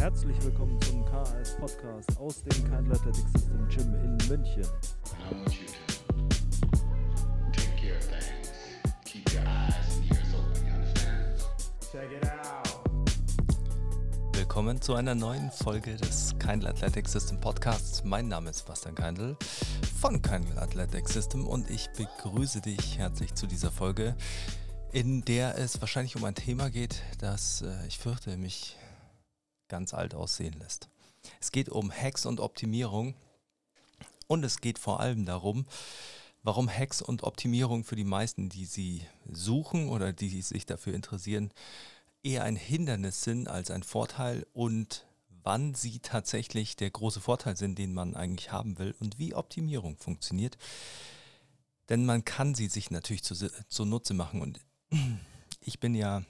Herzlich willkommen zum KAS Podcast aus dem Kind Athletic System Gym in München. Willkommen zu einer neuen Folge des Kindle Athletic System Podcasts. Mein Name ist Bastian Keindl von Kindle Athletic System und ich begrüße dich herzlich zu dieser Folge, in der es wahrscheinlich um ein Thema geht, das äh, ich fürchte mich ganz alt aussehen lässt. Es geht um Hacks und Optimierung und es geht vor allem darum, warum Hacks und Optimierung für die meisten, die sie suchen oder die sich dafür interessieren, eher ein Hindernis sind als ein Vorteil und wann sie tatsächlich der große Vorteil sind, den man eigentlich haben will und wie Optimierung funktioniert. Denn man kann sie sich natürlich zu, zunutze machen und ich bin ja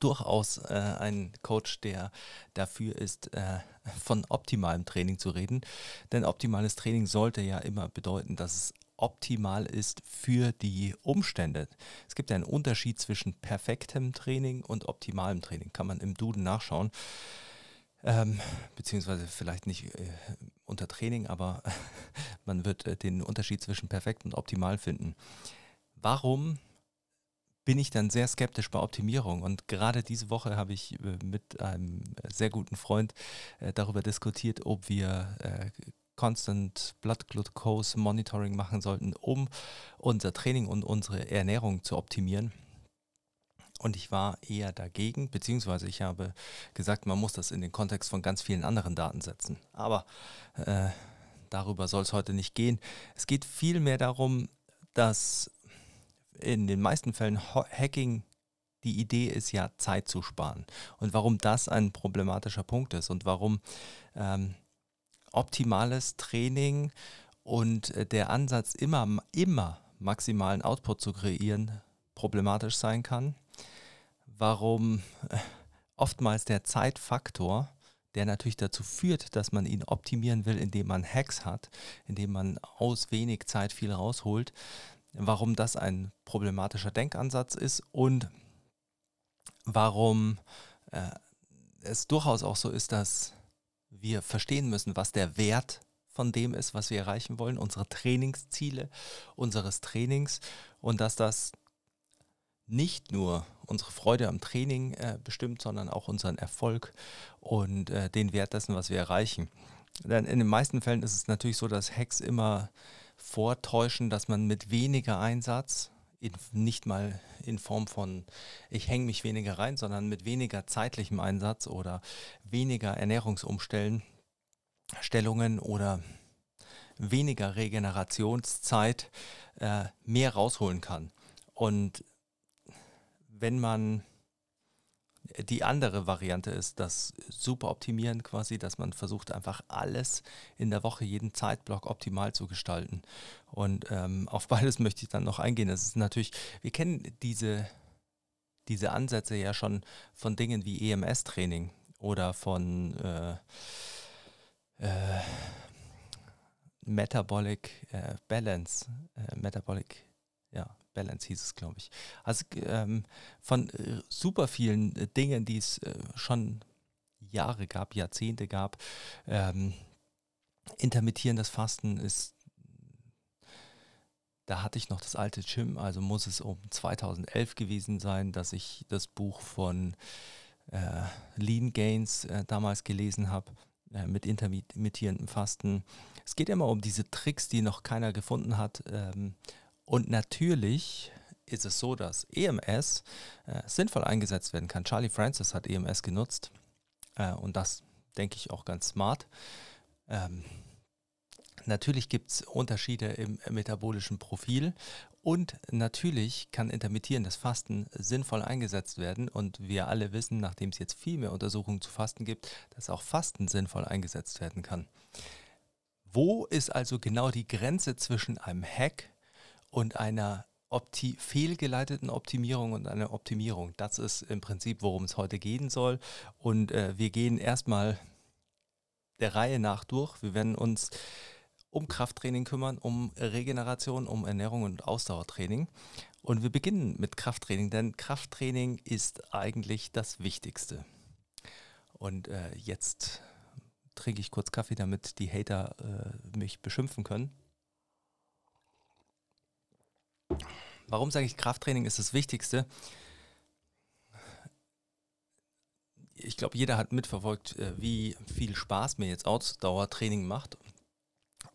durchaus äh, ein Coach, der dafür ist, äh, von optimalem Training zu reden. Denn optimales Training sollte ja immer bedeuten, dass es optimal ist für die Umstände. Es gibt einen Unterschied zwischen perfektem Training und optimalem Training. Kann man im Duden nachschauen. Ähm, beziehungsweise vielleicht nicht äh, unter Training, aber man wird äh, den Unterschied zwischen perfekt und optimal finden. Warum bin ich dann sehr skeptisch bei Optimierung. Und gerade diese Woche habe ich äh, mit einem sehr guten Freund äh, darüber diskutiert, ob wir äh, Constant Blood Glucose Monitoring machen sollten, um unser Training und unsere Ernährung zu optimieren. Und ich war eher dagegen, beziehungsweise ich habe gesagt, man muss das in den Kontext von ganz vielen anderen Daten setzen. Aber äh, darüber soll es heute nicht gehen. Es geht vielmehr darum, dass in den meisten Fällen Hacking die Idee ist ja, Zeit zu sparen. Und warum das ein problematischer Punkt ist und warum ähm, optimales Training und äh, der Ansatz, immer, immer maximalen Output zu kreieren, problematisch sein kann. Warum äh, oftmals der Zeitfaktor, der natürlich dazu führt, dass man ihn optimieren will, indem man Hacks hat, indem man aus wenig Zeit viel rausholt, warum das ein problematischer Denkansatz ist und warum äh, es durchaus auch so ist, dass wir verstehen müssen, was der Wert von dem ist, was wir erreichen wollen, unsere Trainingsziele unseres Trainings und dass das nicht nur unsere Freude am Training äh, bestimmt, sondern auch unseren Erfolg und äh, den Wert dessen, was wir erreichen. Denn in den meisten Fällen ist es natürlich so, dass Hacks immer vortäuschen, dass man mit weniger Einsatz, in, nicht mal in Form von, ich hänge mich weniger rein, sondern mit weniger zeitlichem Einsatz oder weniger Ernährungsumstellen, Stellungen oder weniger Regenerationszeit äh, mehr rausholen kann. Und wenn man die andere Variante ist das super optimieren quasi, dass man versucht einfach alles in der Woche, jeden Zeitblock optimal zu gestalten. Und ähm, auf beides möchte ich dann noch eingehen. Das ist natürlich, wir kennen diese, diese Ansätze ja schon von Dingen wie EMS-Training oder von äh, äh, Metabolic äh, Balance, äh, Metabolic ja, Balance hieß es, glaube ich. Also ähm, von äh, super vielen äh, Dingen, die es äh, schon Jahre gab, Jahrzehnte gab. Ähm, intermittierendes Fasten ist, da hatte ich noch das alte Gym, also muss es um 2011 gewesen sein, dass ich das Buch von äh, Lean Gains äh, damals gelesen habe äh, mit intermittierendem Fasten. Es geht immer um diese Tricks, die noch keiner gefunden hat, ähm, und natürlich ist es so, dass EMS äh, sinnvoll eingesetzt werden kann. Charlie Francis hat EMS genutzt äh, und das denke ich auch ganz smart. Ähm, natürlich gibt es Unterschiede im metabolischen Profil und natürlich kann intermittierendes Fasten sinnvoll eingesetzt werden und wir alle wissen, nachdem es jetzt viel mehr Untersuchungen zu Fasten gibt, dass auch Fasten sinnvoll eingesetzt werden kann. Wo ist also genau die Grenze zwischen einem Hack und einer opti fehlgeleiteten Optimierung und einer Optimierung. Das ist im Prinzip, worum es heute gehen soll. Und äh, wir gehen erstmal der Reihe nach durch. Wir werden uns um Krafttraining kümmern, um Regeneration, um Ernährung und Ausdauertraining. Und wir beginnen mit Krafttraining, denn Krafttraining ist eigentlich das Wichtigste. Und äh, jetzt trinke ich kurz Kaffee, damit die Hater äh, mich beschimpfen können. Warum sage ich, Krafttraining ist das Wichtigste? Ich glaube, jeder hat mitverfolgt, äh, wie viel Spaß mir jetzt Ausdauertraining macht.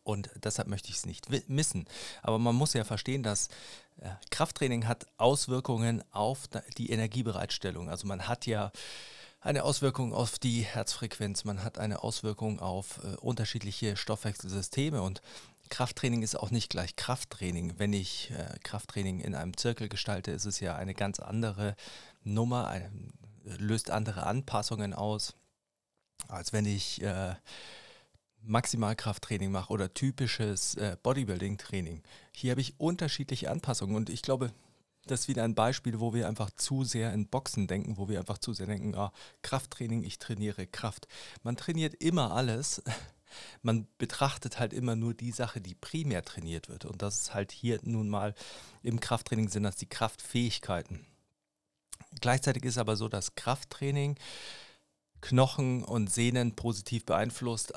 Und deshalb möchte ich es nicht missen. Aber man muss ja verstehen, dass äh, Krafttraining hat Auswirkungen auf die Energiebereitstellung. Also man hat ja eine Auswirkung auf die Herzfrequenz, man hat eine Auswirkung auf äh, unterschiedliche Stoffwechselsysteme und Krafttraining ist auch nicht gleich Krafttraining. Wenn ich äh, Krafttraining in einem Zirkel gestalte, ist es ja eine ganz andere Nummer, ein, löst andere Anpassungen aus, als wenn ich äh, Maximalkrafttraining mache oder typisches äh, Bodybuilding-Training. Hier habe ich unterschiedliche Anpassungen und ich glaube, das ist wieder ein Beispiel, wo wir einfach zu sehr in Boxen denken, wo wir einfach zu sehr denken, ah, Krafttraining, ich trainiere Kraft. Man trainiert immer alles. Man betrachtet halt immer nur die Sache, die primär trainiert wird. Und das ist halt hier nun mal im Krafttraining sind das die Kraftfähigkeiten. Gleichzeitig ist aber so, dass Krafttraining Knochen und Sehnen positiv beeinflusst,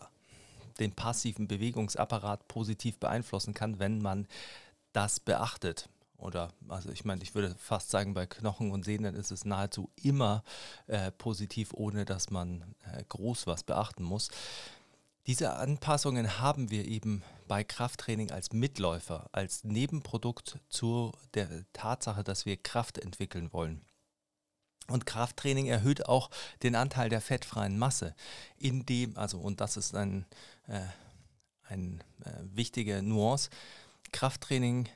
den passiven Bewegungsapparat positiv beeinflussen kann, wenn man das beachtet. Oder, also ich meine, ich würde fast sagen, bei Knochen und Sehnen ist es nahezu immer äh, positiv, ohne dass man äh, groß was beachten muss. Diese Anpassungen haben wir eben bei Krafttraining als Mitläufer, als Nebenprodukt zu der Tatsache, dass wir Kraft entwickeln wollen. Und Krafttraining erhöht auch den Anteil der fettfreien Masse, in dem, also, und das ist ein, äh, ein äh, wichtige Nuance, Krafttraining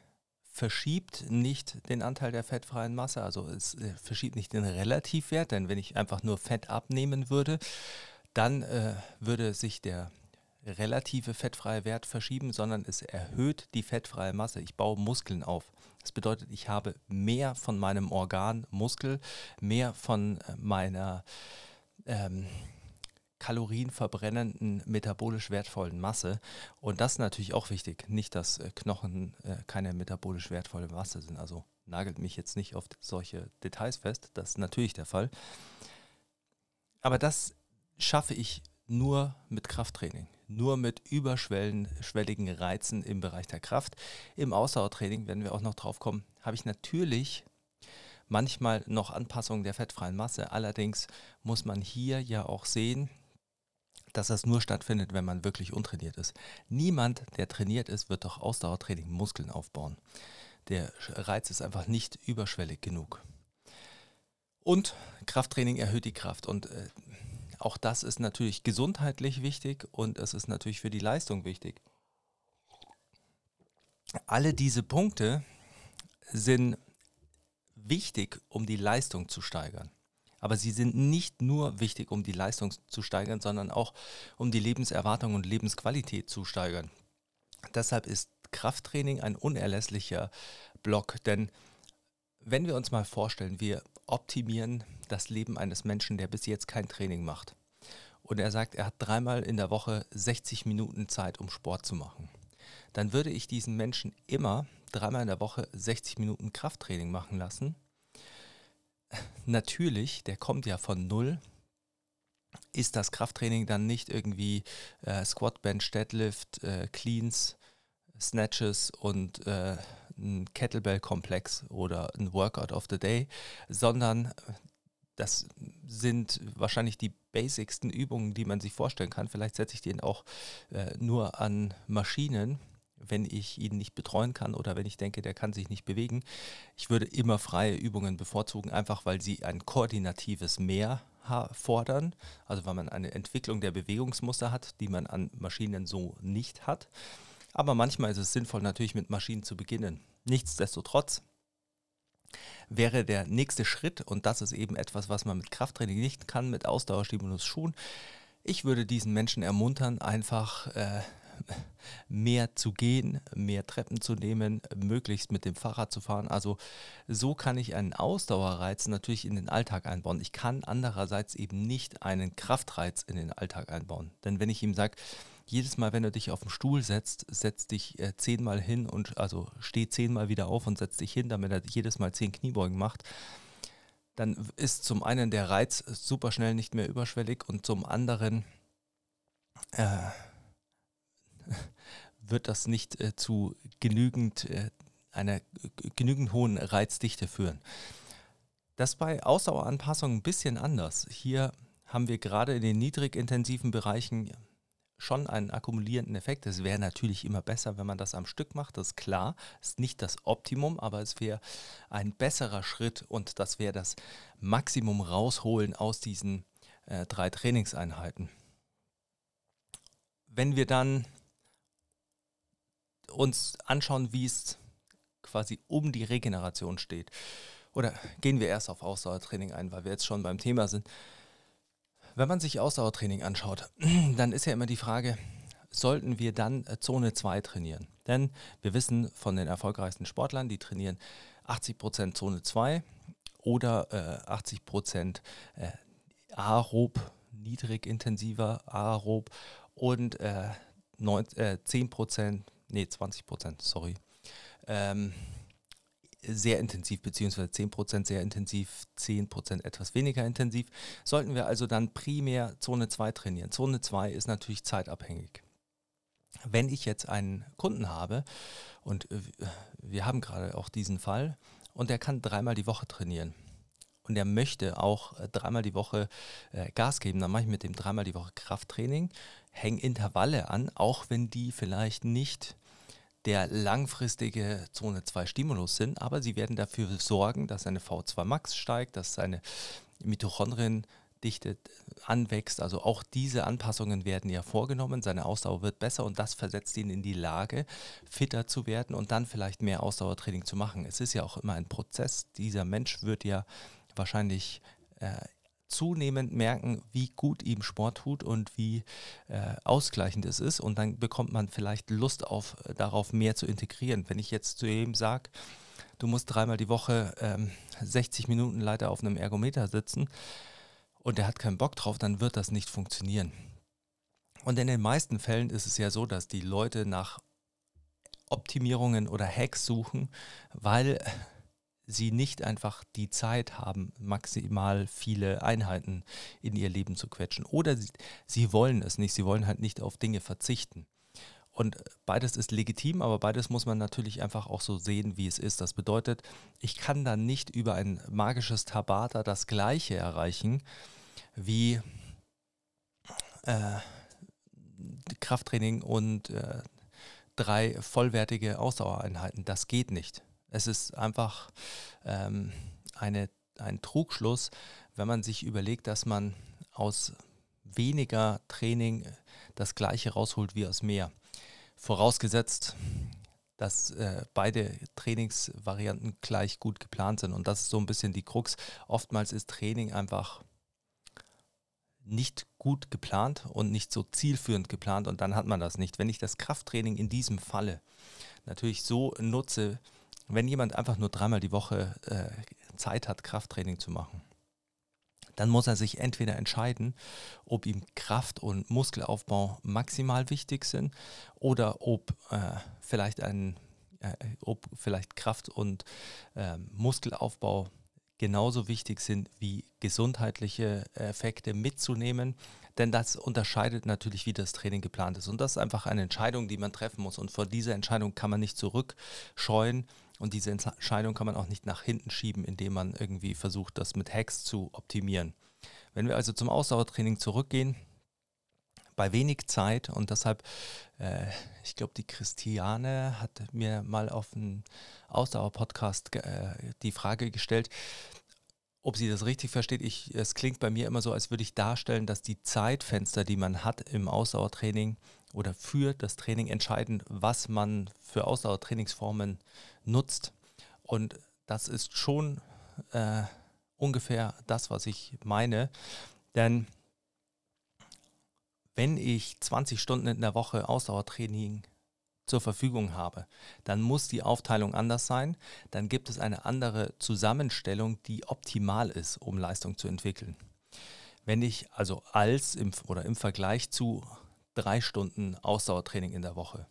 verschiebt nicht den Anteil der fettfreien Masse, also es äh, verschiebt nicht den Relativwert, denn wenn ich einfach nur Fett abnehmen würde, dann äh, würde sich der relative fettfreie Wert verschieben, sondern es erhöht die fettfreie Masse. Ich baue Muskeln auf. Das bedeutet, ich habe mehr von meinem Organ Muskel, mehr von äh, meiner ähm, kalorienverbrennenden, metabolisch wertvollen Masse. Und das ist natürlich auch wichtig. Nicht, dass äh, Knochen äh, keine metabolisch wertvolle Masse sind. Also nagelt mich jetzt nicht auf solche Details fest. Das ist natürlich der Fall. Aber das schaffe ich nur mit Krafttraining nur mit überschwelligen Reizen im Bereich der Kraft. Im Ausdauertraining, wenn wir auch noch drauf kommen, habe ich natürlich manchmal noch Anpassungen der fettfreien Masse. Allerdings muss man hier ja auch sehen, dass das nur stattfindet, wenn man wirklich untrainiert ist. Niemand, der trainiert ist, wird doch Ausdauertraining Muskeln aufbauen. Der Reiz ist einfach nicht überschwellig genug. Und Krafttraining erhöht die Kraft. Und äh, auch das ist natürlich gesundheitlich wichtig und es ist natürlich für die Leistung wichtig. Alle diese Punkte sind wichtig, um die Leistung zu steigern. Aber sie sind nicht nur wichtig, um die Leistung zu steigern, sondern auch um die Lebenserwartung und Lebensqualität zu steigern. Deshalb ist Krafttraining ein unerlässlicher Block, denn wenn wir uns mal vorstellen, wir optimieren das Leben eines Menschen, der bis jetzt kein Training macht. Und er sagt, er hat dreimal in der Woche 60 Minuten Zeit, um Sport zu machen. Dann würde ich diesen Menschen immer dreimal in der Woche 60 Minuten Krafttraining machen lassen. Natürlich, der kommt ja von null, ist das Krafttraining dann nicht irgendwie äh, Squat, Bench, Deadlift, äh, Cleans, Snatches und äh, ein Kettlebell-Komplex oder ein Workout of the Day, sondern das sind wahrscheinlich die basicsten Übungen, die man sich vorstellen kann. Vielleicht setze ich den auch äh, nur an Maschinen, wenn ich ihn nicht betreuen kann oder wenn ich denke, der kann sich nicht bewegen. Ich würde immer freie Übungen bevorzugen, einfach weil sie ein koordinatives Mehr fordern, also weil man eine Entwicklung der Bewegungsmuster hat, die man an Maschinen so nicht hat. Aber manchmal ist es sinnvoll, natürlich mit Maschinen zu beginnen. Nichtsdestotrotz wäre der nächste Schritt, und das ist eben etwas, was man mit Krafttraining nicht kann, mit Ausdauerstimulus schon. Ich würde diesen Menschen ermuntern, einfach äh, mehr zu gehen, mehr Treppen zu nehmen, möglichst mit dem Fahrrad zu fahren. Also so kann ich einen Ausdauerreiz natürlich in den Alltag einbauen. Ich kann andererseits eben nicht einen Kraftreiz in den Alltag einbauen. Denn wenn ich ihm sage, jedes Mal, wenn du dich auf den Stuhl setzt, setz dich äh, zehnmal hin und also steh zehnmal wieder auf und setz dich hin, damit er jedes Mal zehn Kniebeugen macht, dann ist zum einen der Reiz super schnell nicht mehr überschwellig und zum anderen äh, wird das nicht äh, zu genügend äh, einer genügend hohen Reizdichte führen. Das bei Ausdaueranpassungen ein bisschen anders. Hier haben wir gerade in den niedrigintensiven Bereichen schon einen akkumulierenden Effekt. Es wäre natürlich immer besser, wenn man das am Stück macht, das ist klar. Ist nicht das Optimum, aber es wäre ein besserer Schritt und das wäre das Maximum rausholen aus diesen äh, drei Trainingseinheiten. Wenn wir dann uns anschauen, wie es quasi um die Regeneration steht, oder gehen wir erst auf Ausdauertraining ein, weil wir jetzt schon beim Thema sind. Wenn man sich Ausdauertraining anschaut, dann ist ja immer die Frage, sollten wir dann äh, Zone 2 trainieren? Denn wir wissen von den erfolgreichsten Sportlern, die trainieren 80% Zone 2 oder äh, 80% äh, aerob, niedrig intensiver aerob und äh, 9, äh, 10%, nee 20%, sorry, ähm, sehr intensiv, beziehungsweise 10% sehr intensiv, 10% etwas weniger intensiv, sollten wir also dann primär Zone 2 trainieren. Zone 2 ist natürlich zeitabhängig. Wenn ich jetzt einen Kunden habe, und äh, wir haben gerade auch diesen Fall, und der kann dreimal die Woche trainieren, und er möchte auch äh, dreimal die Woche äh, Gas geben, dann mache ich mit dem dreimal die Woche Krafttraining, hänge Intervalle an, auch wenn die vielleicht nicht der langfristige Zone 2 Stimulus sind, aber sie werden dafür sorgen, dass seine V2 Max steigt, dass seine Mitochondriendichte anwächst. Also auch diese Anpassungen werden ja vorgenommen, seine Ausdauer wird besser und das versetzt ihn in die Lage, fitter zu werden und dann vielleicht mehr Ausdauertraining zu machen. Es ist ja auch immer ein Prozess. Dieser Mensch wird ja wahrscheinlich äh, zunehmend merken, wie gut ihm Sport tut und wie äh, ausgleichend es ist. Und dann bekommt man vielleicht Lust auf, äh, darauf mehr zu integrieren. Wenn ich jetzt zu ihm sage, du musst dreimal die Woche ähm, 60 Minuten leider auf einem Ergometer sitzen und er hat keinen Bock drauf, dann wird das nicht funktionieren. Und in den meisten Fällen ist es ja so, dass die Leute nach Optimierungen oder Hacks suchen, weil sie nicht einfach die Zeit haben, maximal viele Einheiten in ihr Leben zu quetschen. Oder sie, sie wollen es nicht, sie wollen halt nicht auf Dinge verzichten. Und beides ist legitim, aber beides muss man natürlich einfach auch so sehen, wie es ist. Das bedeutet, ich kann dann nicht über ein magisches Tabata das Gleiche erreichen wie äh, Krafttraining und äh, drei vollwertige Ausdauereinheiten. Das geht nicht. Es ist einfach ähm, eine, ein Trugschluss, wenn man sich überlegt, dass man aus weniger Training das gleiche rausholt wie aus mehr. Vorausgesetzt, dass äh, beide Trainingsvarianten gleich gut geplant sind. Und das ist so ein bisschen die Krux. Oftmals ist Training einfach nicht gut geplant und nicht so zielführend geplant und dann hat man das nicht. Wenn ich das Krafttraining in diesem Falle natürlich so nutze, wenn jemand einfach nur dreimal die Woche äh, Zeit hat, Krafttraining zu machen, dann muss er sich entweder entscheiden, ob ihm Kraft und Muskelaufbau maximal wichtig sind oder ob äh, vielleicht ein äh, ob vielleicht Kraft und äh, Muskelaufbau genauso wichtig sind wie gesundheitliche Effekte mitzunehmen. Denn das unterscheidet natürlich, wie das Training geplant ist. Und das ist einfach eine Entscheidung, die man treffen muss. Und vor dieser Entscheidung kann man nicht zurückscheuen. Und diese Entscheidung kann man auch nicht nach hinten schieben, indem man irgendwie versucht, das mit Hacks zu optimieren. Wenn wir also zum Ausdauertraining zurückgehen, bei wenig Zeit und deshalb, äh, ich glaube, die Christiane hat mir mal auf einem Ausdauer-Podcast äh, die Frage gestellt, ob sie das richtig versteht. Ich, es klingt bei mir immer so, als würde ich darstellen, dass die Zeitfenster, die man hat im Ausdauertraining oder für das Training entscheiden, was man für Ausdauertrainingsformen nutzt. Und das ist schon äh, ungefähr das, was ich meine. Denn wenn ich 20 Stunden in der Woche Ausdauertraining zur Verfügung habe, dann muss die Aufteilung anders sein. Dann gibt es eine andere Zusammenstellung, die optimal ist, um Leistung zu entwickeln. Wenn ich also als im, oder im Vergleich zu drei Stunden Ausdauertraining in der Woche.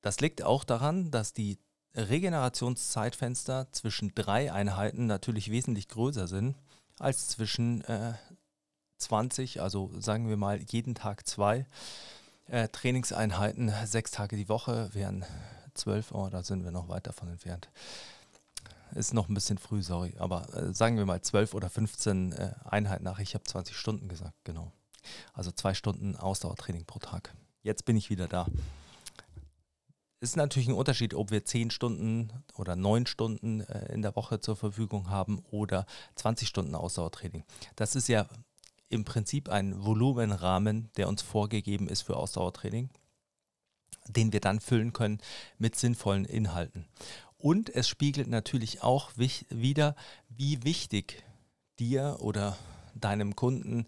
Das liegt auch daran, dass die Regenerationszeitfenster zwischen drei Einheiten natürlich wesentlich größer sind als zwischen äh, 20, also sagen wir mal jeden Tag zwei äh, Trainingseinheiten, sechs Tage die Woche, wären zwölf, oh, da sind wir noch weit davon entfernt. Ist noch ein bisschen früh, sorry, aber äh, sagen wir mal zwölf oder 15 äh, Einheiten nach. Ich habe 20 Stunden gesagt, genau. Also zwei Stunden Ausdauertraining pro Tag. Jetzt bin ich wieder da. Ist natürlich ein Unterschied, ob wir zehn Stunden oder neun Stunden äh, in der Woche zur Verfügung haben oder 20 Stunden Ausdauertraining. Das ist ja im Prinzip ein Volumenrahmen, der uns vorgegeben ist für Ausdauertraining, den wir dann füllen können mit sinnvollen Inhalten. Und es spiegelt natürlich auch wieder, wie wichtig dir oder deinem Kunden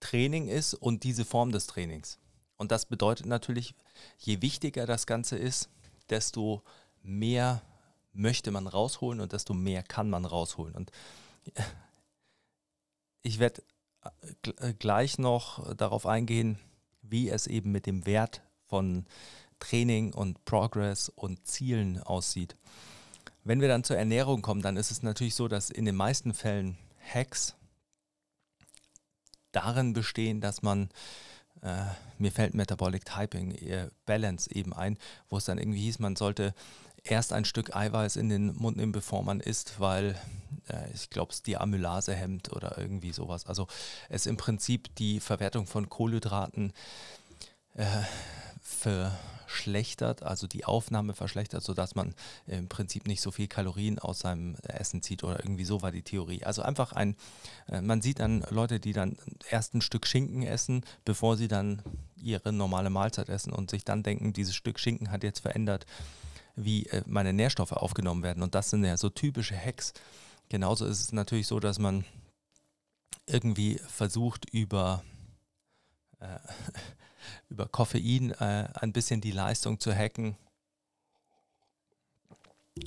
Training ist und diese Form des Trainings. Und das bedeutet natürlich, je wichtiger das Ganze ist, desto mehr möchte man rausholen und desto mehr kann man rausholen. Und ich werde gleich noch darauf eingehen, wie es eben mit dem Wert von Training und Progress und Zielen aussieht. Wenn wir dann zur Ernährung kommen, dann ist es natürlich so, dass in den meisten Fällen Hacks darin bestehen, dass man, äh, mir fällt Metabolic Typing, äh, Balance eben ein, wo es dann irgendwie hieß, man sollte erst ein Stück Eiweiß in den Mund nehmen, bevor man isst, weil äh, ich glaube, es die Amylase hemmt oder irgendwie sowas. Also es im Prinzip die Verwertung von Kohlenhydraten äh, verschlechtert, also die Aufnahme verschlechtert, sodass man im Prinzip nicht so viel Kalorien aus seinem Essen zieht oder irgendwie so war die Theorie. Also einfach ein, äh, man sieht dann Leute, die dann erst ein Stück Schinken essen, bevor sie dann ihre normale Mahlzeit essen und sich dann denken, dieses Stück Schinken hat jetzt verändert, wie äh, meine Nährstoffe aufgenommen werden. Und das sind ja so typische Hacks. Genauso ist es natürlich so, dass man irgendwie versucht, über äh, über Koffein äh, ein bisschen die Leistung zu hacken.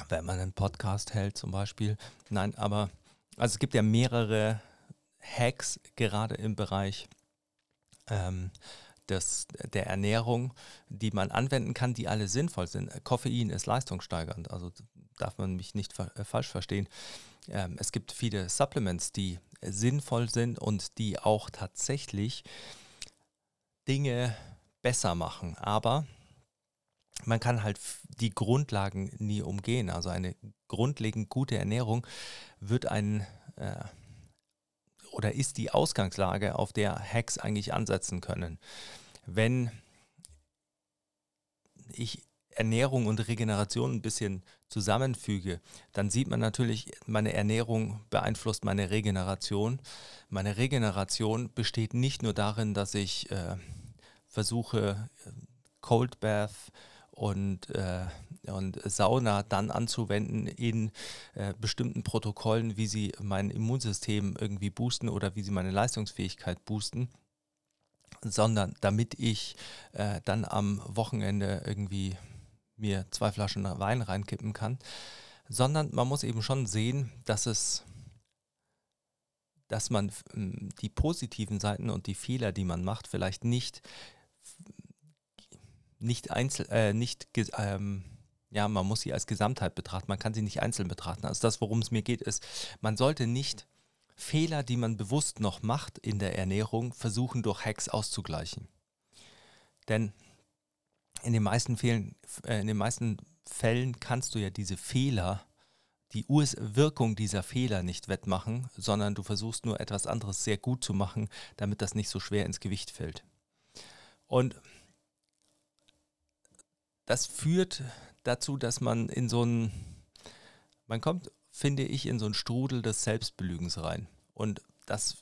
Wenn man einen Podcast hält zum Beispiel. Nein, aber also es gibt ja mehrere Hacks gerade im Bereich ähm, des, der Ernährung, die man anwenden kann, die alle sinnvoll sind. Koffein ist leistungssteigernd, also darf man mich nicht fa äh, falsch verstehen. Ähm, es gibt viele Supplements, die sinnvoll sind und die auch tatsächlich Dinge besser machen. Aber man kann halt die Grundlagen nie umgehen. Also eine grundlegend gute Ernährung wird ein äh, oder ist die Ausgangslage, auf der Hacks eigentlich ansetzen können. Wenn ich Ernährung und Regeneration ein bisschen zusammenfüge, dann sieht man natürlich, meine Ernährung beeinflusst meine Regeneration. Meine Regeneration besteht nicht nur darin, dass ich äh, versuche, Cold Bath und, äh, und Sauna dann anzuwenden in äh, bestimmten Protokollen, wie sie mein Immunsystem irgendwie boosten oder wie sie meine Leistungsfähigkeit boosten sondern damit ich äh, dann am Wochenende irgendwie mir zwei Flaschen Wein reinkippen kann, sondern man muss eben schon sehen, dass es dass man die positiven Seiten und die Fehler, die man macht, vielleicht nicht nicht einzeln, äh, nicht, ähm, ja, man muss sie als Gesamtheit betrachten, man kann sie nicht einzeln betrachten. Also das, worum es mir geht, ist, man sollte nicht Fehler, die man bewusst noch macht in der Ernährung, versuchen durch Hacks auszugleichen. Denn in den meisten Fällen, äh, in den meisten Fällen kannst du ja diese Fehler, die Urs Wirkung dieser Fehler nicht wettmachen, sondern du versuchst nur etwas anderes sehr gut zu machen, damit das nicht so schwer ins Gewicht fällt. Und das führt dazu, dass man in so einen, man kommt, finde ich, in so einen Strudel des Selbstbelügens rein. Und das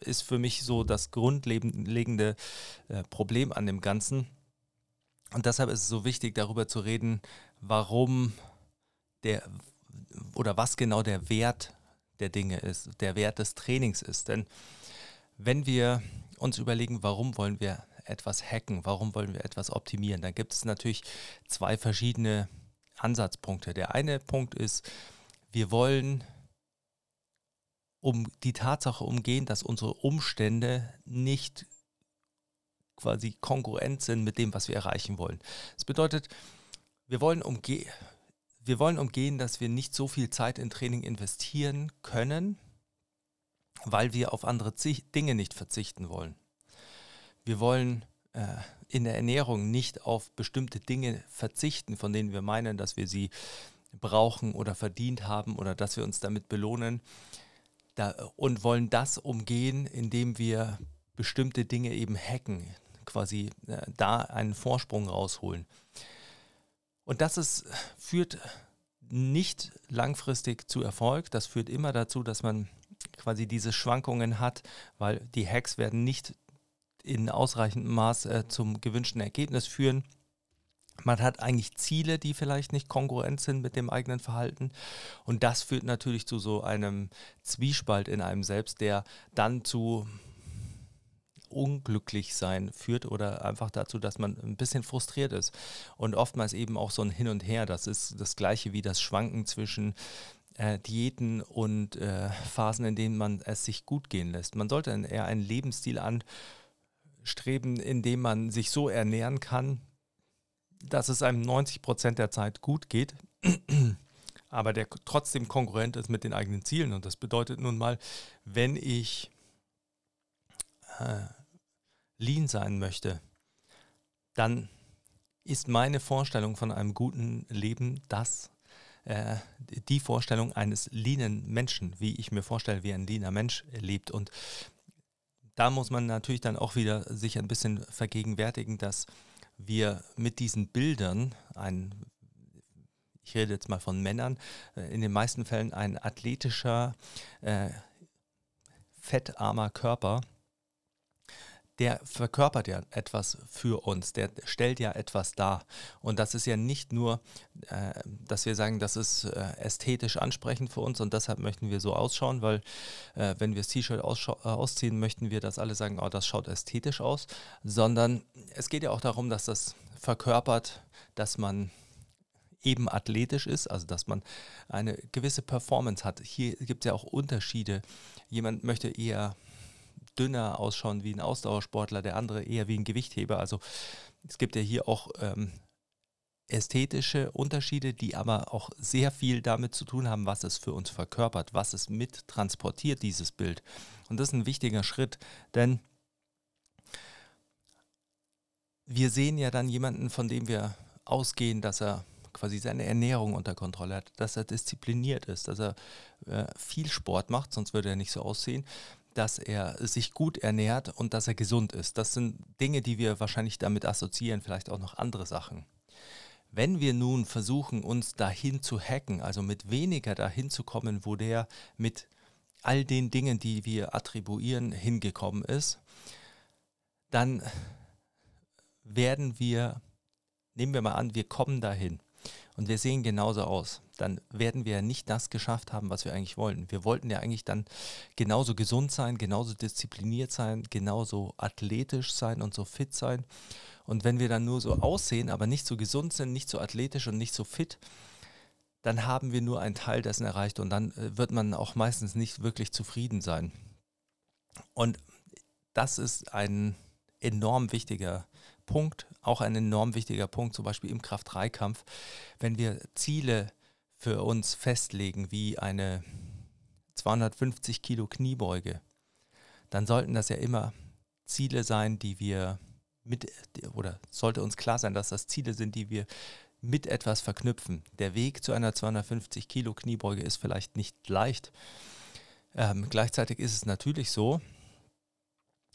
ist für mich so das grundlegende äh, Problem an dem Ganzen und deshalb ist es so wichtig, darüber zu reden, warum der oder was genau der Wert der Dinge ist, der Wert des Trainings ist. Denn wenn wir uns überlegen, warum wollen wir etwas hacken, warum wollen wir etwas optimieren, dann gibt es natürlich zwei verschiedene Ansatzpunkte. Der eine Punkt ist, wir wollen um die Tatsache umgehen, dass unsere Umstände nicht quasi konkurrent sind mit dem, was wir erreichen wollen. Das bedeutet, wir wollen umge wir wollen umgehen, dass wir nicht so viel Zeit in Training investieren können, weil wir auf andere Dinge nicht verzichten wollen. Wir wollen äh, in der Ernährung nicht auf bestimmte Dinge verzichten, von denen wir meinen, dass wir sie brauchen oder verdient haben oder dass wir uns damit belohnen da, und wollen das umgehen, indem wir bestimmte Dinge eben hacken, quasi äh, da einen Vorsprung rausholen. Und das ist, führt nicht langfristig zu Erfolg. Das führt immer dazu, dass man quasi diese Schwankungen hat, weil die Hacks werden nicht in ausreichendem Maß äh, zum gewünschten Ergebnis führen. Man hat eigentlich Ziele, die vielleicht nicht kongruent sind mit dem eigenen Verhalten. Und das führt natürlich zu so einem Zwiespalt in einem selbst, der dann zu unglücklich sein führt oder einfach dazu, dass man ein bisschen frustriert ist. Und oftmals eben auch so ein Hin und Her. Das ist das gleiche wie das Schwanken zwischen äh, Diäten und äh, Phasen, in denen man es sich gut gehen lässt. Man sollte eher einen Lebensstil anstreben, in dem man sich so ernähren kann, dass es einem 90 Prozent der Zeit gut geht, aber der trotzdem konkurrent ist mit den eigenen Zielen. Und das bedeutet nun mal, wenn ich äh, lean sein möchte, dann ist meine Vorstellung von einem guten Leben das, äh, die Vorstellung eines leanen Menschen, wie ich mir vorstelle, wie ein leaner Mensch lebt. Und da muss man natürlich dann auch wieder sich ein bisschen vergegenwärtigen, dass wir mit diesen Bildern ein ich rede jetzt mal von Männern, äh, in den meisten Fällen ein athletischer, äh, fettarmer Körper der verkörpert ja etwas für uns, der stellt ja etwas dar. Und das ist ja nicht nur, äh, dass wir sagen, das ist äh, ästhetisch ansprechend für uns und deshalb möchten wir so ausschauen, weil äh, wenn wir das T-Shirt äh, ausziehen, möchten wir, dass alle sagen, oh, das schaut ästhetisch aus, sondern es geht ja auch darum, dass das verkörpert, dass man eben athletisch ist, also dass man eine gewisse Performance hat. Hier gibt es ja auch Unterschiede. Jemand möchte eher dünner ausschauen wie ein Ausdauersportler, der andere eher wie ein Gewichtheber. Also es gibt ja hier auch ähm, ästhetische Unterschiede, die aber auch sehr viel damit zu tun haben, was es für uns verkörpert, was es mit transportiert, dieses Bild. Und das ist ein wichtiger Schritt, denn wir sehen ja dann jemanden, von dem wir ausgehen, dass er quasi seine Ernährung unter Kontrolle hat, dass er diszipliniert ist, dass er äh, viel Sport macht, sonst würde er nicht so aussehen, dass er sich gut ernährt und dass er gesund ist. Das sind Dinge, die wir wahrscheinlich damit assoziieren, vielleicht auch noch andere Sachen. Wenn wir nun versuchen, uns dahin zu hacken, also mit weniger dahin zu kommen, wo der mit all den Dingen, die wir attribuieren, hingekommen ist, dann werden wir, nehmen wir mal an, wir kommen dahin und wir sehen genauso aus, dann werden wir nicht das geschafft haben, was wir eigentlich wollten. Wir wollten ja eigentlich dann genauso gesund sein, genauso diszipliniert sein, genauso athletisch sein und so fit sein. Und wenn wir dann nur so aussehen, aber nicht so gesund sind, nicht so athletisch und nicht so fit, dann haben wir nur einen Teil dessen erreicht und dann äh, wird man auch meistens nicht wirklich zufrieden sein. Und das ist ein enorm wichtiger Punkt, auch ein enorm wichtiger Punkt, zum Beispiel im Kraft-3-Kampf, wenn wir Ziele für uns festlegen, wie eine 250 Kilo Kniebeuge, dann sollten das ja immer Ziele sein, die wir mit, oder sollte uns klar sein, dass das Ziele sind, die wir mit etwas verknüpfen. Der Weg zu einer 250 Kilo Kniebeuge ist vielleicht nicht leicht. Ähm, gleichzeitig ist es natürlich so,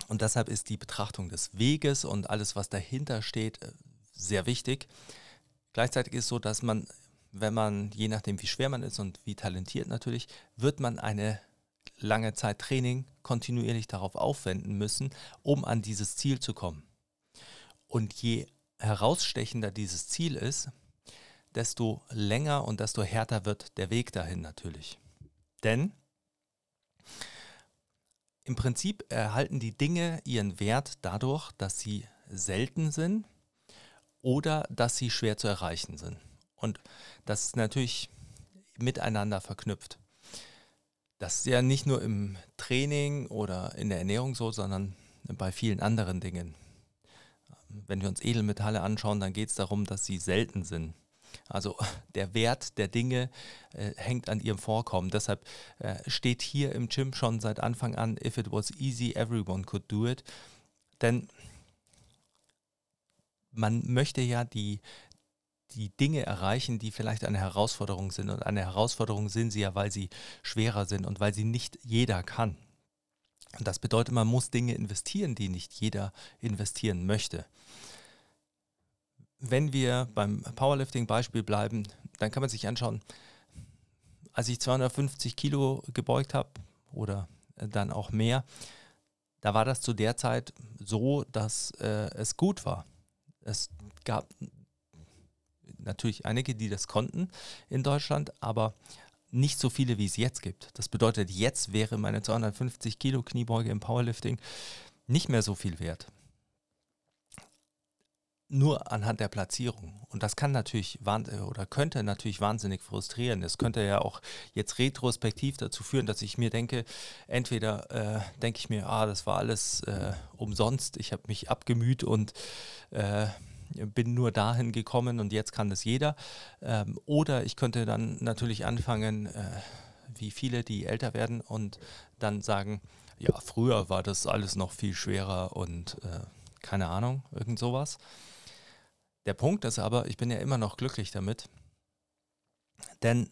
und deshalb ist die Betrachtung des Weges und alles, was dahinter steht, äh, sehr wichtig. Gleichzeitig ist es so, dass man, wenn man, je nachdem wie schwer man ist und wie talentiert natürlich, wird man eine lange Zeit Training kontinuierlich darauf aufwenden müssen, um an dieses Ziel zu kommen. Und je herausstechender dieses Ziel ist, desto länger und desto härter wird der Weg dahin natürlich. Denn im Prinzip erhalten die Dinge ihren Wert dadurch, dass sie selten sind oder dass sie schwer zu erreichen sind. Und das ist natürlich miteinander verknüpft. Das ist ja nicht nur im Training oder in der Ernährung so, sondern bei vielen anderen Dingen. Wenn wir uns Edelmetalle anschauen, dann geht es darum, dass sie selten sind. Also der Wert der Dinge äh, hängt an ihrem Vorkommen. Deshalb äh, steht hier im Gym schon seit Anfang an, if it was easy, everyone could do it. Denn man möchte ja die, die Dinge erreichen, die vielleicht eine Herausforderung sind. Und eine Herausforderung sind sie ja, weil sie schwerer sind und weil sie nicht jeder kann. Und das bedeutet, man muss Dinge investieren, die nicht jeder investieren möchte. Wenn wir beim Powerlifting-Beispiel bleiben, dann kann man sich anschauen, als ich 250 Kilo gebeugt habe oder dann auch mehr, da war das zu der Zeit so, dass äh, es gut war. Es gab natürlich einige, die das konnten in Deutschland, aber nicht so viele, wie es jetzt gibt. Das bedeutet, jetzt wäre meine 250 Kilo Kniebeuge im Powerlifting nicht mehr so viel wert. Nur anhand der Platzierung. Und das kann natürlich oder könnte natürlich wahnsinnig frustrieren. Es könnte ja auch jetzt retrospektiv dazu führen, dass ich mir denke, entweder äh, denke ich mir, ah, das war alles äh, umsonst, ich habe mich abgemüht und äh, bin nur dahin gekommen und jetzt kann das jeder. Ähm, oder ich könnte dann natürlich anfangen, äh, wie viele, die älter werden und dann sagen, ja, früher war das alles noch viel schwerer und äh, keine Ahnung, irgend sowas. Der Punkt ist aber, ich bin ja immer noch glücklich damit, denn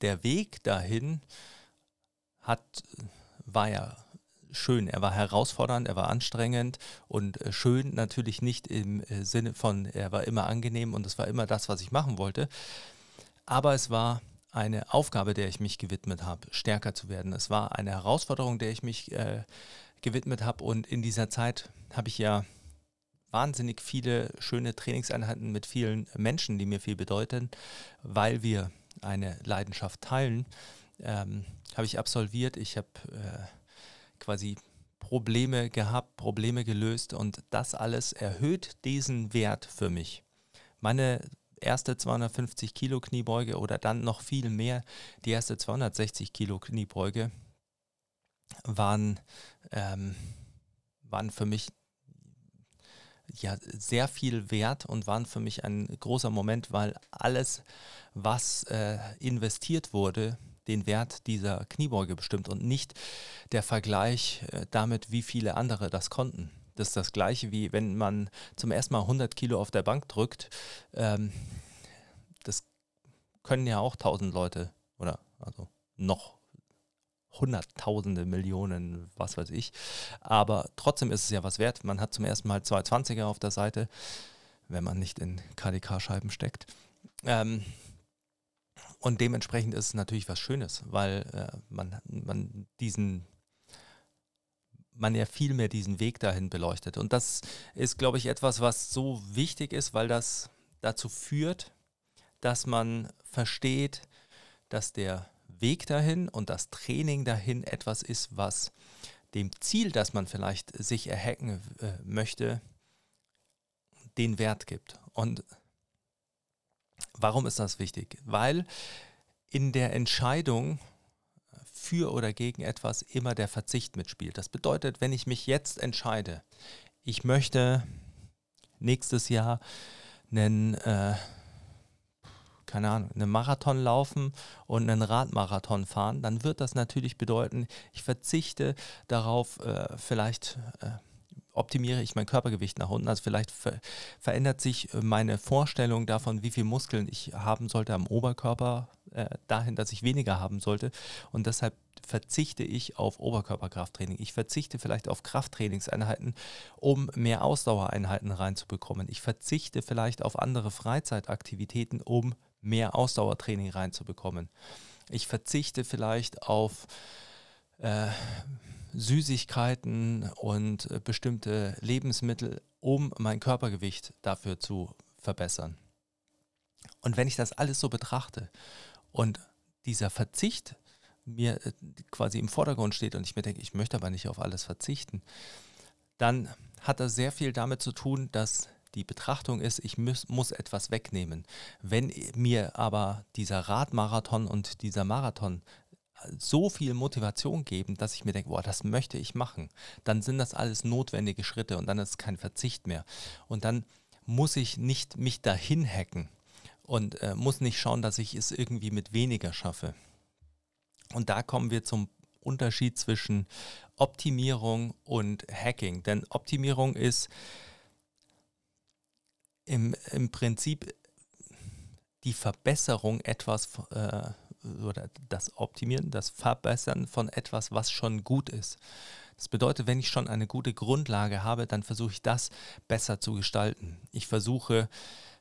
der Weg dahin hat, war ja schön. Er war herausfordernd, er war anstrengend und äh, schön natürlich nicht im äh, Sinne von, er war immer angenehm und es war immer das, was ich machen wollte. Aber es war eine Aufgabe, der ich mich gewidmet habe, stärker zu werden. Es war eine Herausforderung, der ich mich äh, gewidmet habe und in dieser Zeit habe ich ja wahnsinnig viele schöne Trainingseinheiten mit vielen Menschen, die mir viel bedeuten, weil wir eine Leidenschaft teilen. Ähm, habe ich absolviert. Ich habe äh, quasi Probleme gehabt, Probleme gelöst und das alles erhöht diesen Wert für mich. Meine erste 250 Kilo Kniebeuge oder dann noch viel mehr, die erste 260 Kilo Kniebeuge waren, ähm, waren für mich ja sehr viel wert und waren für mich ein großer Moment, weil alles, was äh, investiert wurde, den Wert dieser Kniebeuge bestimmt und nicht der Vergleich äh, damit, wie viele andere das konnten. Das ist das gleiche wie wenn man zum ersten Mal 100 Kilo auf der Bank drückt. Ähm, das können ja auch 1000 Leute oder also noch Hunderttausende, Millionen, was weiß ich. Aber trotzdem ist es ja was wert. Man hat zum ersten Mal 220er auf der Seite, wenn man nicht in KDK-Scheiben steckt. Ähm, und dementsprechend ist es natürlich was Schönes, weil äh, man, man diesen, man ja viel mehr diesen Weg dahin beleuchtet. Und das ist, glaube ich, etwas, was so wichtig ist, weil das dazu führt, dass man versteht, dass der Weg dahin und das Training dahin etwas ist, was dem Ziel, das man vielleicht sich erhacken äh, möchte, den Wert gibt. Und Warum ist das wichtig? Weil in der Entscheidung für oder gegen etwas immer der Verzicht mitspielt. Das bedeutet, wenn ich mich jetzt entscheide, ich möchte nächstes Jahr einen, äh, keine Ahnung, einen Marathon laufen und einen Radmarathon fahren, dann wird das natürlich bedeuten, ich verzichte darauf, äh, vielleicht äh, optimiere ich mein Körpergewicht nach unten. Also vielleicht ver verändert sich äh, meine Vorstellung davon, wie viel Muskeln ich haben sollte am Oberkörper, äh, dahin, dass ich weniger haben sollte. Und deshalb verzichte ich auf Oberkörperkrafttraining. Ich verzichte vielleicht auf Krafttrainingseinheiten, um mehr Ausdauereinheiten reinzubekommen. Ich verzichte vielleicht auf andere Freizeitaktivitäten, um mehr Ausdauertraining reinzubekommen. Ich verzichte vielleicht auf äh, Süßigkeiten und äh, bestimmte Lebensmittel, um mein Körpergewicht dafür zu verbessern. Und wenn ich das alles so betrachte und dieser Verzicht mir äh, quasi im Vordergrund steht und ich mir denke, ich möchte aber nicht auf alles verzichten, dann hat das sehr viel damit zu tun, dass die Betrachtung ist, ich muss, muss etwas wegnehmen. Wenn mir aber dieser Radmarathon und dieser Marathon so viel Motivation geben, dass ich mir denke, boah, das möchte ich machen, dann sind das alles notwendige Schritte und dann ist kein Verzicht mehr. Und dann muss ich nicht mich dahin hacken und äh, muss nicht schauen, dass ich es irgendwie mit weniger schaffe. Und da kommen wir zum Unterschied zwischen Optimierung und Hacking. Denn Optimierung ist im, im Prinzip die Verbesserung etwas äh, oder das Optimieren, das Verbessern von etwas, was schon gut ist. Das bedeutet, wenn ich schon eine gute Grundlage habe, dann versuche ich das besser zu gestalten. Ich versuche,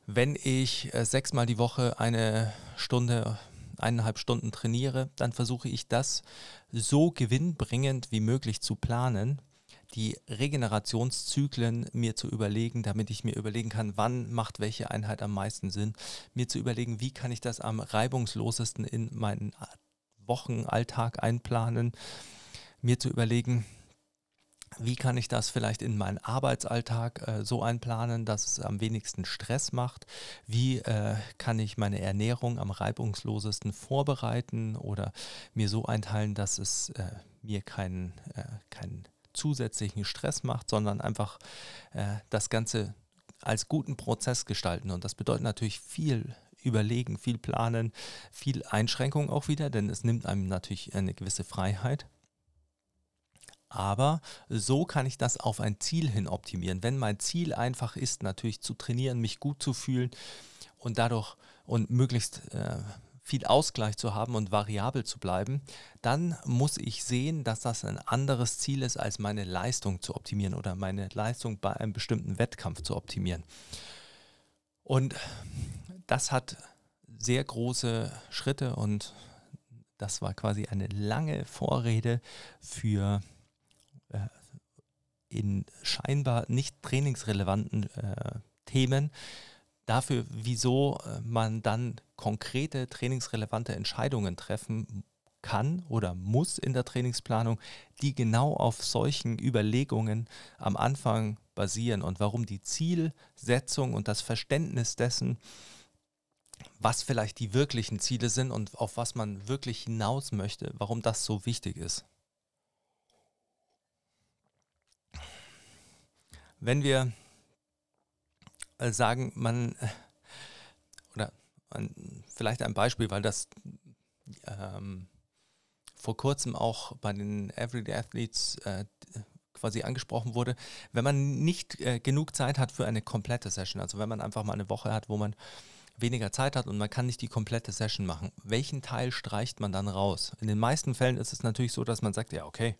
wenn ich äh, sechsmal die Woche eine Stunde, eineinhalb Stunden trainiere, dann versuche ich das so gewinnbringend wie möglich zu planen, die Regenerationszyklen mir zu überlegen, damit ich mir überlegen kann, wann macht welche Einheit am meisten Sinn, mir zu überlegen, wie kann ich das am reibungslosesten in meinen Wochenalltag einplanen, mir zu überlegen, wie kann ich das vielleicht in meinen Arbeitsalltag äh, so einplanen, dass es am wenigsten Stress macht? Wie äh, kann ich meine Ernährung am reibungslosesten vorbereiten oder mir so einteilen, dass es äh, mir keinen äh, kein zusätzlichen Stress macht, sondern einfach äh, das Ganze als guten Prozess gestalten. Und das bedeutet natürlich viel überlegen, viel planen, viel Einschränkung auch wieder, denn es nimmt einem natürlich eine gewisse Freiheit. Aber so kann ich das auf ein Ziel hin optimieren. Wenn mein Ziel einfach ist, natürlich zu trainieren, mich gut zu fühlen und dadurch und möglichst äh, viel Ausgleich zu haben und variabel zu bleiben, dann muss ich sehen, dass das ein anderes Ziel ist, als meine Leistung zu optimieren oder meine Leistung bei einem bestimmten Wettkampf zu optimieren. Und das hat sehr große Schritte und das war quasi eine lange Vorrede für äh, in scheinbar nicht trainingsrelevanten äh, Themen, dafür, wieso äh, man dann konkrete trainingsrelevante Entscheidungen treffen kann oder muss in der Trainingsplanung, die genau auf solchen Überlegungen am Anfang basieren und warum die Zielsetzung und das Verständnis dessen, was vielleicht die wirklichen Ziele sind und auf was man wirklich hinaus möchte, warum das so wichtig ist. Wenn wir sagen, man, äh, oder ein, vielleicht ein Beispiel, weil das ähm, vor kurzem auch bei den Everyday Athletes äh, quasi angesprochen wurde, wenn man nicht äh, genug Zeit hat für eine komplette Session, also wenn man einfach mal eine Woche hat, wo man weniger Zeit hat und man kann nicht die komplette Session machen, welchen Teil streicht man dann raus? In den meisten Fällen ist es natürlich so, dass man sagt, ja, okay,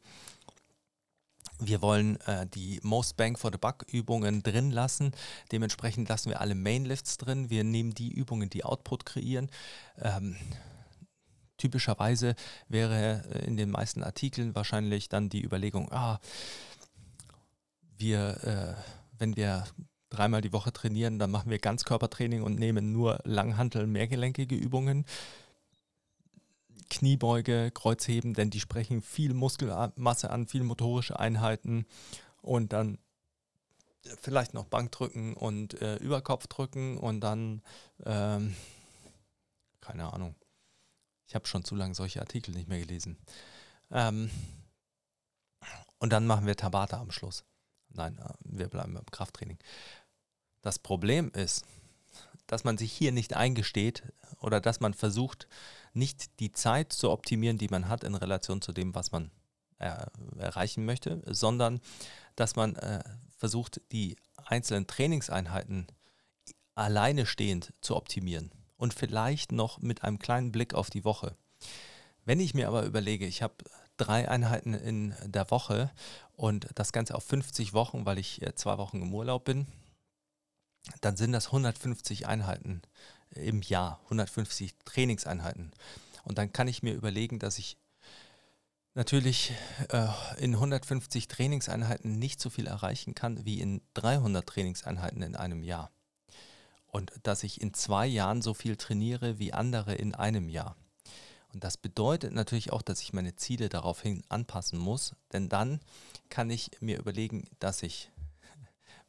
wir wollen äh, die Most Bang for the Buck Übungen drin lassen. Dementsprechend lassen wir alle Mainlifts drin. Wir nehmen die Übungen, die Output kreieren. Ähm, typischerweise wäre äh, in den meisten Artikeln wahrscheinlich dann die Überlegung, ah, wir, äh, wenn wir dreimal die Woche trainieren, dann machen wir Ganzkörpertraining und nehmen nur Langhantel, mehrgelenkige Übungen. Kniebeuge, Kreuzheben, denn die sprechen viel Muskelmasse an, viel motorische Einheiten und dann vielleicht noch Bankdrücken und äh, Überkopfdrücken und dann, ähm, keine Ahnung, ich habe schon zu lange solche Artikel nicht mehr gelesen. Ähm, und dann machen wir Tabata am Schluss. Nein, äh, wir bleiben beim Krafttraining. Das Problem ist, dass man sich hier nicht eingesteht oder dass man versucht, nicht die Zeit zu optimieren, die man hat in Relation zu dem, was man äh, erreichen möchte, sondern dass man äh, versucht, die einzelnen Trainingseinheiten alleine stehend zu optimieren und vielleicht noch mit einem kleinen Blick auf die Woche. Wenn ich mir aber überlege, ich habe drei Einheiten in der Woche und das Ganze auf 50 Wochen, weil ich äh, zwei Wochen im Urlaub bin, dann sind das 150 Einheiten im Jahr, 150 Trainingseinheiten. Und dann kann ich mir überlegen, dass ich natürlich äh, in 150 Trainingseinheiten nicht so viel erreichen kann wie in 300 Trainingseinheiten in einem Jahr. Und dass ich in zwei Jahren so viel trainiere wie andere in einem Jahr. Und das bedeutet natürlich auch, dass ich meine Ziele daraufhin anpassen muss, denn dann kann ich mir überlegen, dass ich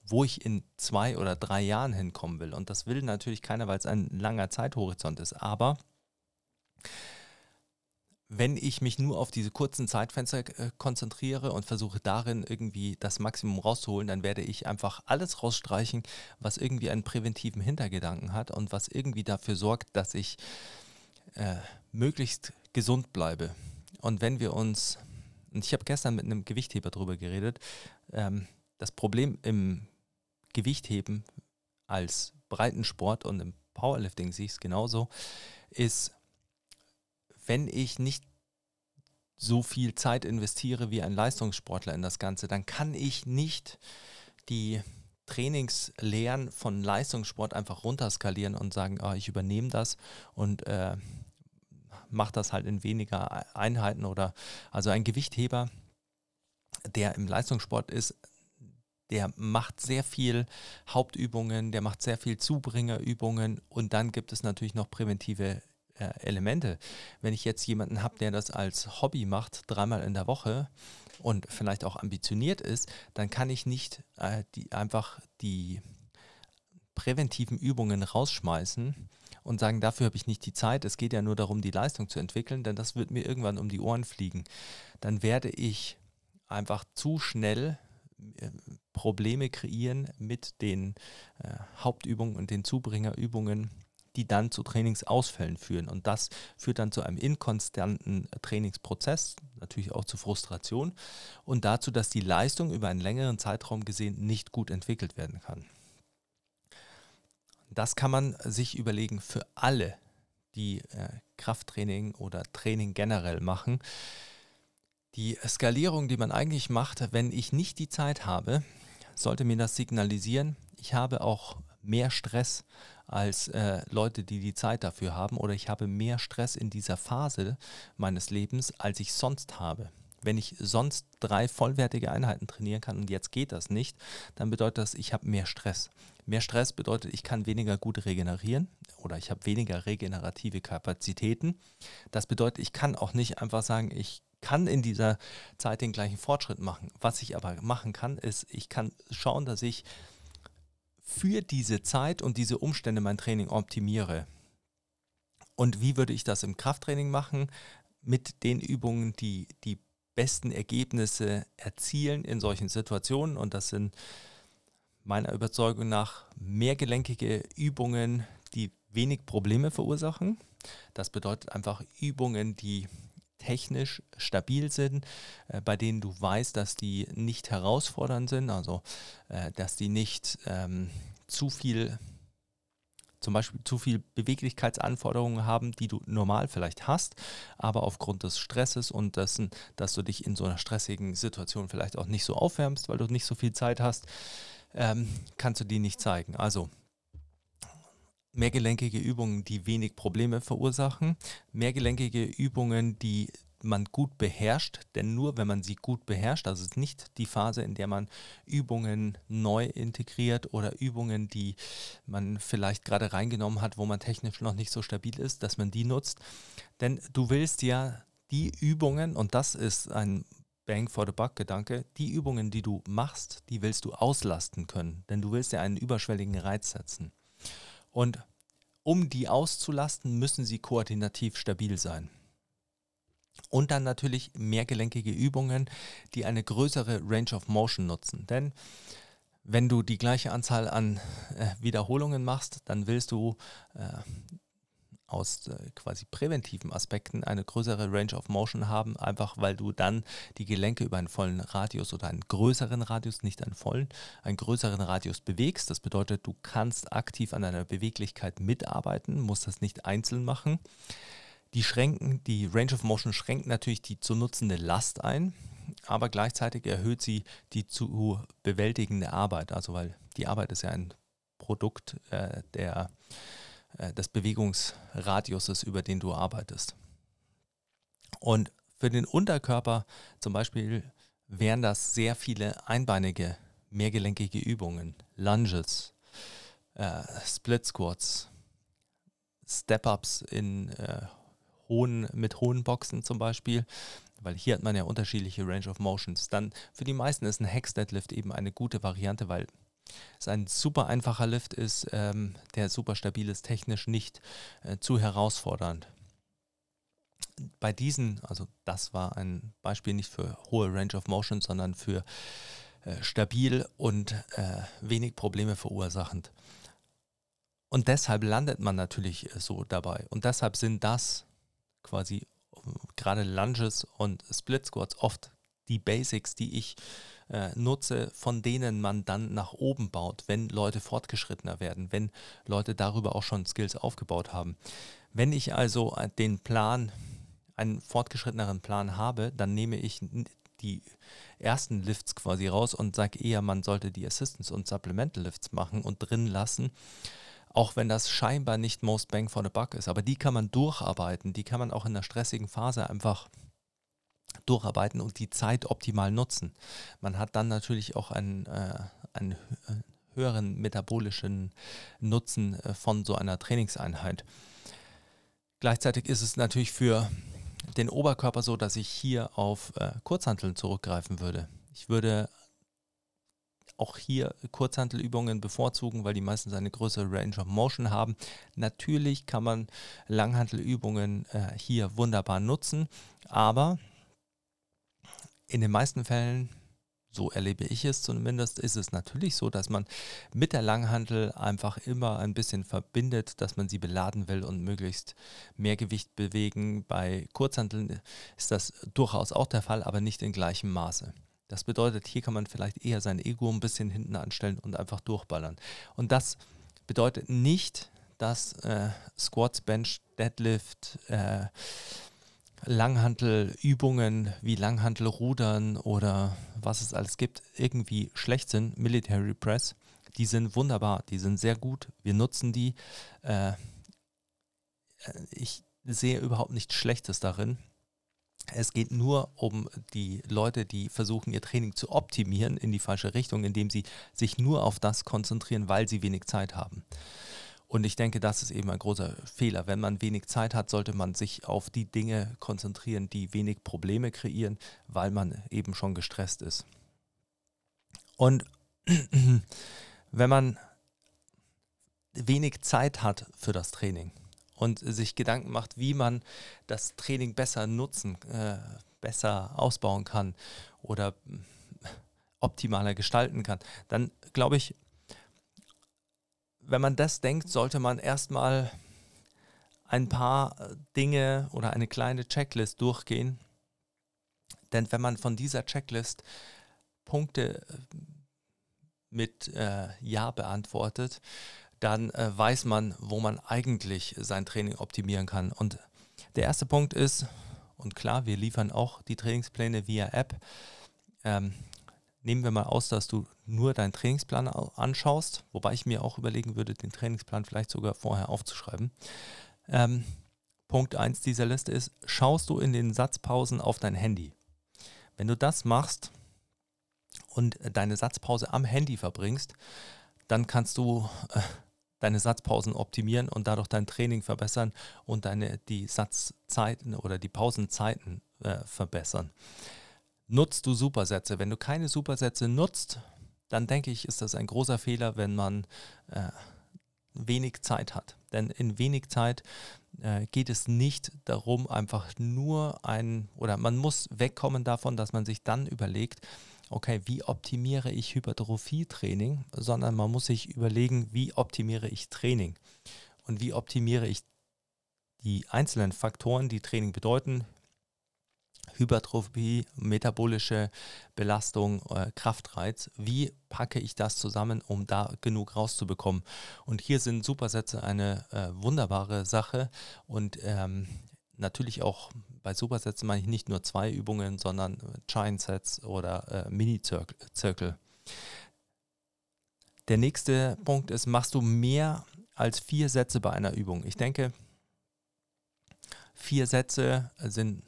wo ich in zwei oder drei Jahren hinkommen will. Und das will natürlich keiner, weil es ein langer Zeithorizont ist. Aber wenn ich mich nur auf diese kurzen Zeitfenster äh, konzentriere und versuche darin irgendwie das Maximum rauszuholen, dann werde ich einfach alles rausstreichen, was irgendwie einen präventiven Hintergedanken hat und was irgendwie dafür sorgt, dass ich äh, möglichst gesund bleibe. Und wenn wir uns, und ich habe gestern mit einem Gewichtheber darüber geredet, ähm, das Problem im Gewichtheben als Breitensport und im Powerlifting sehe ich es genauso, ist, wenn ich nicht so viel Zeit investiere wie ein Leistungssportler in das Ganze, dann kann ich nicht die Trainingslehren von Leistungssport einfach runterskalieren und sagen, oh, ich übernehme das und äh, mache das halt in weniger Einheiten oder also ein Gewichtheber, der im Leistungssport ist, der macht sehr viel Hauptübungen, der macht sehr viel Zubringerübungen und dann gibt es natürlich noch präventive äh, Elemente. Wenn ich jetzt jemanden habe, der das als Hobby macht, dreimal in der Woche und vielleicht auch ambitioniert ist, dann kann ich nicht äh, die, einfach die präventiven Übungen rausschmeißen und sagen, dafür habe ich nicht die Zeit. Es geht ja nur darum, die Leistung zu entwickeln, denn das wird mir irgendwann um die Ohren fliegen. Dann werde ich einfach zu schnell Probleme kreieren mit den äh, Hauptübungen und den Zubringerübungen die dann zu Trainingsausfällen führen. Und das führt dann zu einem inkonstanten Trainingsprozess, natürlich auch zu Frustration und dazu, dass die Leistung über einen längeren Zeitraum gesehen nicht gut entwickelt werden kann. Das kann man sich überlegen für alle, die äh, Krafttraining oder Training generell machen. Die Skalierung, die man eigentlich macht, wenn ich nicht die Zeit habe, sollte mir das signalisieren, ich habe auch mehr Stress als äh, Leute, die die Zeit dafür haben oder ich habe mehr Stress in dieser Phase meines Lebens, als ich sonst habe. Wenn ich sonst drei vollwertige Einheiten trainieren kann und jetzt geht das nicht, dann bedeutet das, ich habe mehr Stress. Mehr Stress bedeutet, ich kann weniger gut regenerieren oder ich habe weniger regenerative Kapazitäten. Das bedeutet, ich kann auch nicht einfach sagen, ich kann in dieser Zeit den gleichen Fortschritt machen. Was ich aber machen kann, ist, ich kann schauen, dass ich für diese Zeit und diese Umstände mein Training optimiere. Und wie würde ich das im Krafttraining machen? Mit den Übungen, die die besten Ergebnisse erzielen in solchen Situationen. Und das sind meiner Überzeugung nach mehrgelenkige Übungen, die wenig Probleme verursachen. Das bedeutet einfach Übungen, die technisch stabil sind, äh, bei denen du weißt, dass die nicht herausfordernd sind, also äh, dass die nicht ähm, zu viel zum Beispiel zu viel Beweglichkeitsanforderungen haben, die du normal vielleicht hast, aber aufgrund des Stresses und dessen, dass du dich in so einer stressigen Situation vielleicht auch nicht so aufwärmst, weil du nicht so viel Zeit hast, ähm, kannst du die nicht zeigen. Also mehrgelenkige Übungen, die wenig Probleme verursachen, mehrgelenkige Übungen, die man gut beherrscht, denn nur wenn man sie gut beherrscht, also ist nicht die Phase, in der man Übungen neu integriert oder Übungen, die man vielleicht gerade reingenommen hat, wo man technisch noch nicht so stabil ist, dass man die nutzt. Denn du willst ja die Übungen, und das ist ein Bang for the Buck Gedanke, die Übungen, die du machst, die willst du auslasten können, denn du willst ja einen überschwelligen Reiz setzen. Und um die auszulasten, müssen sie koordinativ stabil sein. Und dann natürlich mehrgelenkige Übungen, die eine größere Range of Motion nutzen. Denn wenn du die gleiche Anzahl an äh, Wiederholungen machst, dann willst du äh, aus äh, quasi präventiven Aspekten eine größere Range of Motion haben, einfach weil du dann die Gelenke über einen vollen Radius oder einen größeren Radius, nicht einen vollen, einen größeren Radius bewegst. Das bedeutet, du kannst aktiv an deiner Beweglichkeit mitarbeiten, musst das nicht einzeln machen. Die schränken, die Range of Motion schränkt natürlich die zu nutzende Last ein, aber gleichzeitig erhöht sie die zu bewältigende Arbeit. Also weil die Arbeit ist ja ein Produkt äh, der des Bewegungsradiuses, über den du arbeitest. Und für den Unterkörper zum Beispiel wären das sehr viele einbeinige, mehrgelenkige Übungen, Lunges, äh, Split Squats, Step-Ups in äh, hohen, mit hohen Boxen zum Beispiel, weil hier hat man ja unterschiedliche Range of Motions. Dann für die meisten ist ein Hex Deadlift eben eine gute Variante, weil es ein super einfacher Lift ist, ähm, der super stabil ist, technisch nicht äh, zu herausfordernd. bei diesen, also das war ein Beispiel nicht für hohe Range of Motion, sondern für äh, stabil und äh, wenig Probleme verursachend. Und deshalb landet man natürlich äh, so dabei. Und deshalb sind das quasi gerade Lunges und Split Squats oft die Basics, die ich äh, nutze, von denen man dann nach oben baut, wenn Leute fortgeschrittener werden, wenn Leute darüber auch schon Skills aufgebaut haben. Wenn ich also den Plan, einen fortgeschritteneren Plan habe, dann nehme ich die ersten Lifts quasi raus und sage eher, man sollte die Assistance und Supplemental Lifts machen und drin lassen auch wenn das scheinbar nicht most bang for the buck ist. Aber die kann man durcharbeiten, die kann man auch in einer stressigen Phase einfach durcharbeiten und die Zeit optimal nutzen. Man hat dann natürlich auch einen, äh, einen höheren metabolischen Nutzen äh, von so einer Trainingseinheit. Gleichzeitig ist es natürlich für den Oberkörper so, dass ich hier auf äh, Kurzhanteln zurückgreifen würde. Ich würde auch hier Kurzhantelübungen bevorzugen, weil die meistens eine größere Range of Motion haben. Natürlich kann man Langhantelübungen äh, hier wunderbar nutzen, aber in den meisten Fällen so erlebe ich es zumindest, ist es natürlich so, dass man mit der Langhantel einfach immer ein bisschen verbindet, dass man sie beladen will und möglichst mehr Gewicht bewegen. Bei Kurzhanteln ist das durchaus auch der Fall, aber nicht in gleichem Maße. Das bedeutet, hier kann man vielleicht eher sein Ego ein bisschen hinten anstellen und einfach durchballern. Und das bedeutet nicht, dass äh, Squats, Bench, Deadlift, äh, Langhantelübungen wie Langhantelrudern oder was es alles gibt, irgendwie schlecht sind. Military Press, die sind wunderbar, die sind sehr gut. Wir nutzen die. Äh, äh ich sehe überhaupt nichts Schlechtes darin. Es geht nur um die Leute, die versuchen, ihr Training zu optimieren in die falsche Richtung, indem sie sich nur auf das konzentrieren, weil sie wenig Zeit haben. Und ich denke, das ist eben ein großer Fehler. Wenn man wenig Zeit hat, sollte man sich auf die Dinge konzentrieren, die wenig Probleme kreieren, weil man eben schon gestresst ist. Und wenn man wenig Zeit hat für das Training, und sich Gedanken macht, wie man das Training besser nutzen, äh, besser ausbauen kann oder optimaler gestalten kann, dann glaube ich, wenn man das denkt, sollte man erstmal ein paar Dinge oder eine kleine Checklist durchgehen. Denn wenn man von dieser Checklist Punkte mit äh, Ja beantwortet, dann äh, weiß man, wo man eigentlich sein Training optimieren kann. Und der erste Punkt ist, und klar, wir liefern auch die Trainingspläne via App. Ähm, nehmen wir mal aus, dass du nur deinen Trainingsplan anschaust, wobei ich mir auch überlegen würde, den Trainingsplan vielleicht sogar vorher aufzuschreiben. Ähm, Punkt 1 dieser Liste ist, schaust du in den Satzpausen auf dein Handy. Wenn du das machst und deine Satzpause am Handy verbringst, dann kannst du äh, deine Satzpausen optimieren und dadurch dein Training verbessern und deine, die Satzzeiten oder die Pausenzeiten äh, verbessern. Nutzt du Supersätze? Wenn du keine Supersätze nutzt, dann denke ich, ist das ein großer Fehler, wenn man äh, wenig Zeit hat. Denn in wenig Zeit äh, geht es nicht darum, einfach nur ein, oder man muss wegkommen davon, dass man sich dann überlegt, okay, wie optimiere ich Hypertrophie-Training, sondern man muss sich überlegen, wie optimiere ich Training und wie optimiere ich die einzelnen Faktoren, die Training bedeuten. Hypertrophie, metabolische Belastung, äh, Kraftreiz. Wie packe ich das zusammen, um da genug rauszubekommen? Und hier sind Supersätze eine äh, wunderbare Sache und ähm, natürlich auch bei Supersätzen meine ich nicht nur zwei Übungen, sondern Giant Sets oder äh, Mini-Zirkel. Der nächste Punkt ist, machst du mehr als vier Sätze bei einer Übung? Ich denke, vier Sätze sind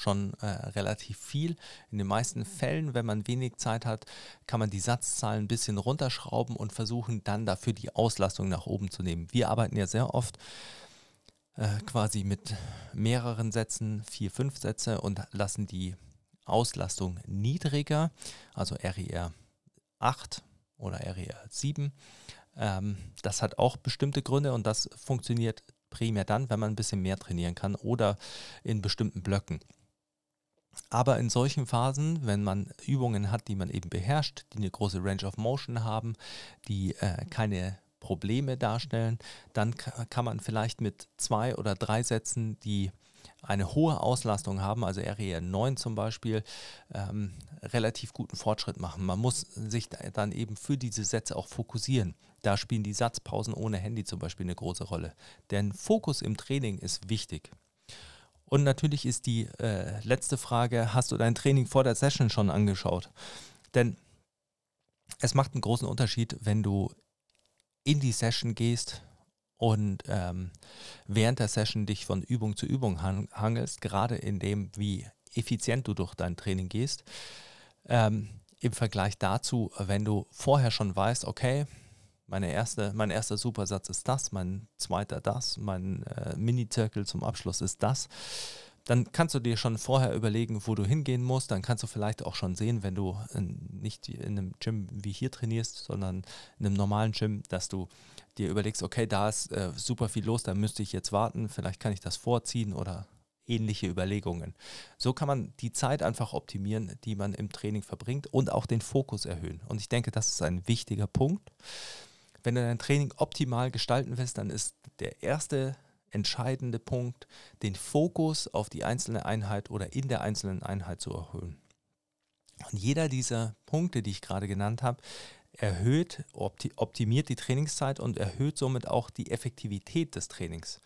schon äh, relativ viel. In den meisten Fällen, wenn man wenig Zeit hat, kann man die Satzzahl ein bisschen runterschrauben und versuchen dann dafür die Auslastung nach oben zu nehmen. Wir arbeiten ja sehr oft äh, quasi mit mehreren Sätzen, vier, fünf Sätze und lassen die Auslastung niedriger, also RIR 8 oder RIR 7. Ähm, das hat auch bestimmte Gründe und das funktioniert primär dann, wenn man ein bisschen mehr trainieren kann oder in bestimmten Blöcken. Aber in solchen Phasen, wenn man Übungen hat, die man eben beherrscht, die eine große Range of Motion haben, die äh, keine Probleme darstellen, dann kann man vielleicht mit zwei oder drei Sätzen, die eine hohe Auslastung haben, also RER 9 zum Beispiel, ähm, relativ guten Fortschritt machen. Man muss sich dann eben für diese Sätze auch fokussieren. Da spielen die Satzpausen ohne Handy zum Beispiel eine große Rolle. Denn Fokus im Training ist wichtig. Und natürlich ist die äh, letzte Frage, hast du dein Training vor der Session schon angeschaut? Denn es macht einen großen Unterschied, wenn du in die Session gehst und ähm, während der Session dich von Übung zu Übung hangelst, gerade in dem, wie effizient du durch dein Training gehst, ähm, im Vergleich dazu, wenn du vorher schon weißt, okay, meine erste, mein erster Supersatz ist das, mein zweiter das, mein äh, Mini-Zirkel zum Abschluss ist das, dann kannst du dir schon vorher überlegen, wo du hingehen musst. Dann kannst du vielleicht auch schon sehen, wenn du nicht in einem Gym wie hier trainierst, sondern in einem normalen Gym, dass du dir überlegst, okay, da ist äh, super viel los, da müsste ich jetzt warten, vielleicht kann ich das vorziehen oder ähnliche Überlegungen. So kann man die Zeit einfach optimieren, die man im Training verbringt und auch den Fokus erhöhen. Und ich denke, das ist ein wichtiger Punkt. Wenn du dein Training optimal gestalten willst, dann ist der erste entscheidende Punkt, den Fokus auf die einzelne Einheit oder in der einzelnen Einheit zu erhöhen. Und jeder dieser Punkte, die ich gerade genannt habe, erhöht, optimiert die Trainingszeit und erhöht somit auch die Effektivität des Trainings.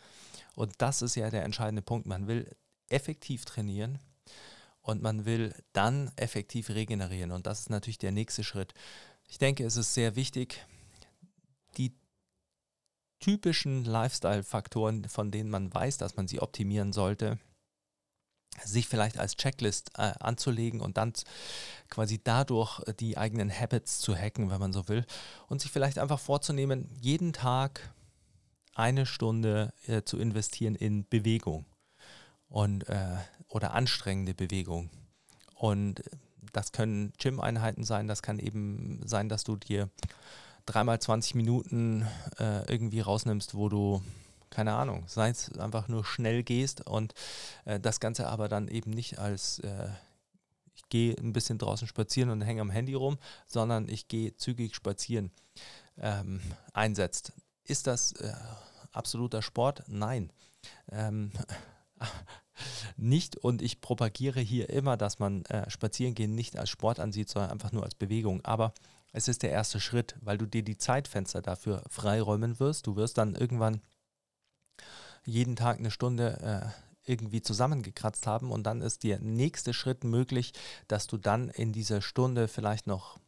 Und das ist ja der entscheidende Punkt. Man will effektiv trainieren und man will dann effektiv regenerieren. Und das ist natürlich der nächste Schritt. Ich denke, es ist sehr wichtig, typischen Lifestyle-Faktoren, von denen man weiß, dass man sie optimieren sollte, sich vielleicht als Checklist äh, anzulegen und dann quasi dadurch äh, die eigenen Habits zu hacken, wenn man so will, und sich vielleicht einfach vorzunehmen, jeden Tag eine Stunde äh, zu investieren in Bewegung und äh, oder anstrengende Bewegung. Und das können Gym-Einheiten sein, das kann eben sein, dass du dir dreimal 20 Minuten äh, irgendwie rausnimmst, wo du keine Ahnung, sei es einfach nur schnell gehst und äh, das Ganze aber dann eben nicht als äh, ich gehe ein bisschen draußen spazieren und hänge am Handy rum, sondern ich gehe zügig spazieren ähm, einsetzt. Ist das äh, absoluter Sport? Nein. Ähm, nicht und ich propagiere hier immer, dass man äh, Spazierengehen nicht als Sport ansieht, sondern einfach nur als Bewegung. Aber es ist der erste Schritt, weil du dir die Zeitfenster dafür freiräumen wirst. Du wirst dann irgendwann jeden Tag eine Stunde äh, irgendwie zusammengekratzt haben und dann ist der nächste Schritt möglich, dass du dann in dieser Stunde vielleicht noch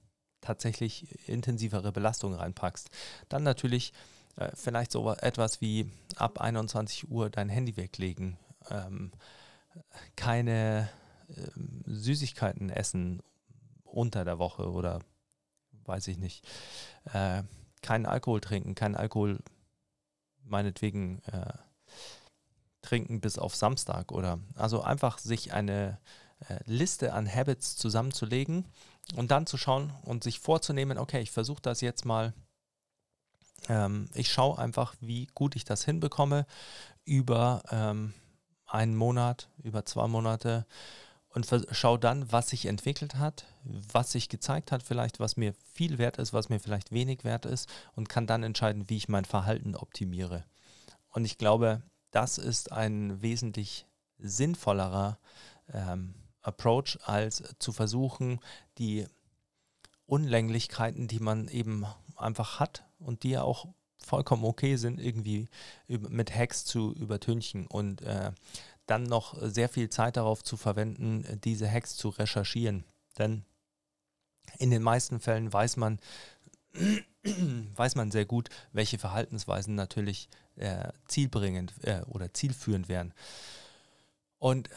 tatsächlich intensivere Belastung reinpackst. Dann natürlich äh, vielleicht so etwas wie ab 21 Uhr dein Handy weglegen, ähm, keine äh, Süßigkeiten essen unter der Woche oder weiß ich nicht, äh, keinen Alkohol trinken, keinen Alkohol meinetwegen äh, trinken bis auf Samstag oder also einfach sich eine äh, Liste an Habits zusammenzulegen und dann zu schauen und sich vorzunehmen, okay, ich versuche das jetzt mal. Ähm, ich schaue einfach, wie gut ich das hinbekomme über ähm, einen Monat, über zwei Monate und schaue dann, was sich entwickelt hat, was sich gezeigt hat, vielleicht was mir viel wert ist, was mir vielleicht wenig wert ist und kann dann entscheiden, wie ich mein Verhalten optimiere. Und ich glaube, das ist ein wesentlich sinnvollerer ähm, Approach, als zu versuchen, die Unlänglichkeiten, die man eben einfach hat und die ja auch vollkommen okay sind, irgendwie mit Hacks zu übertünchen und äh, dann noch sehr viel Zeit darauf zu verwenden, diese Hacks zu recherchieren. Denn in den meisten Fällen weiß man, weiß man sehr gut, welche Verhaltensweisen natürlich äh, zielbringend äh, oder zielführend wären. Und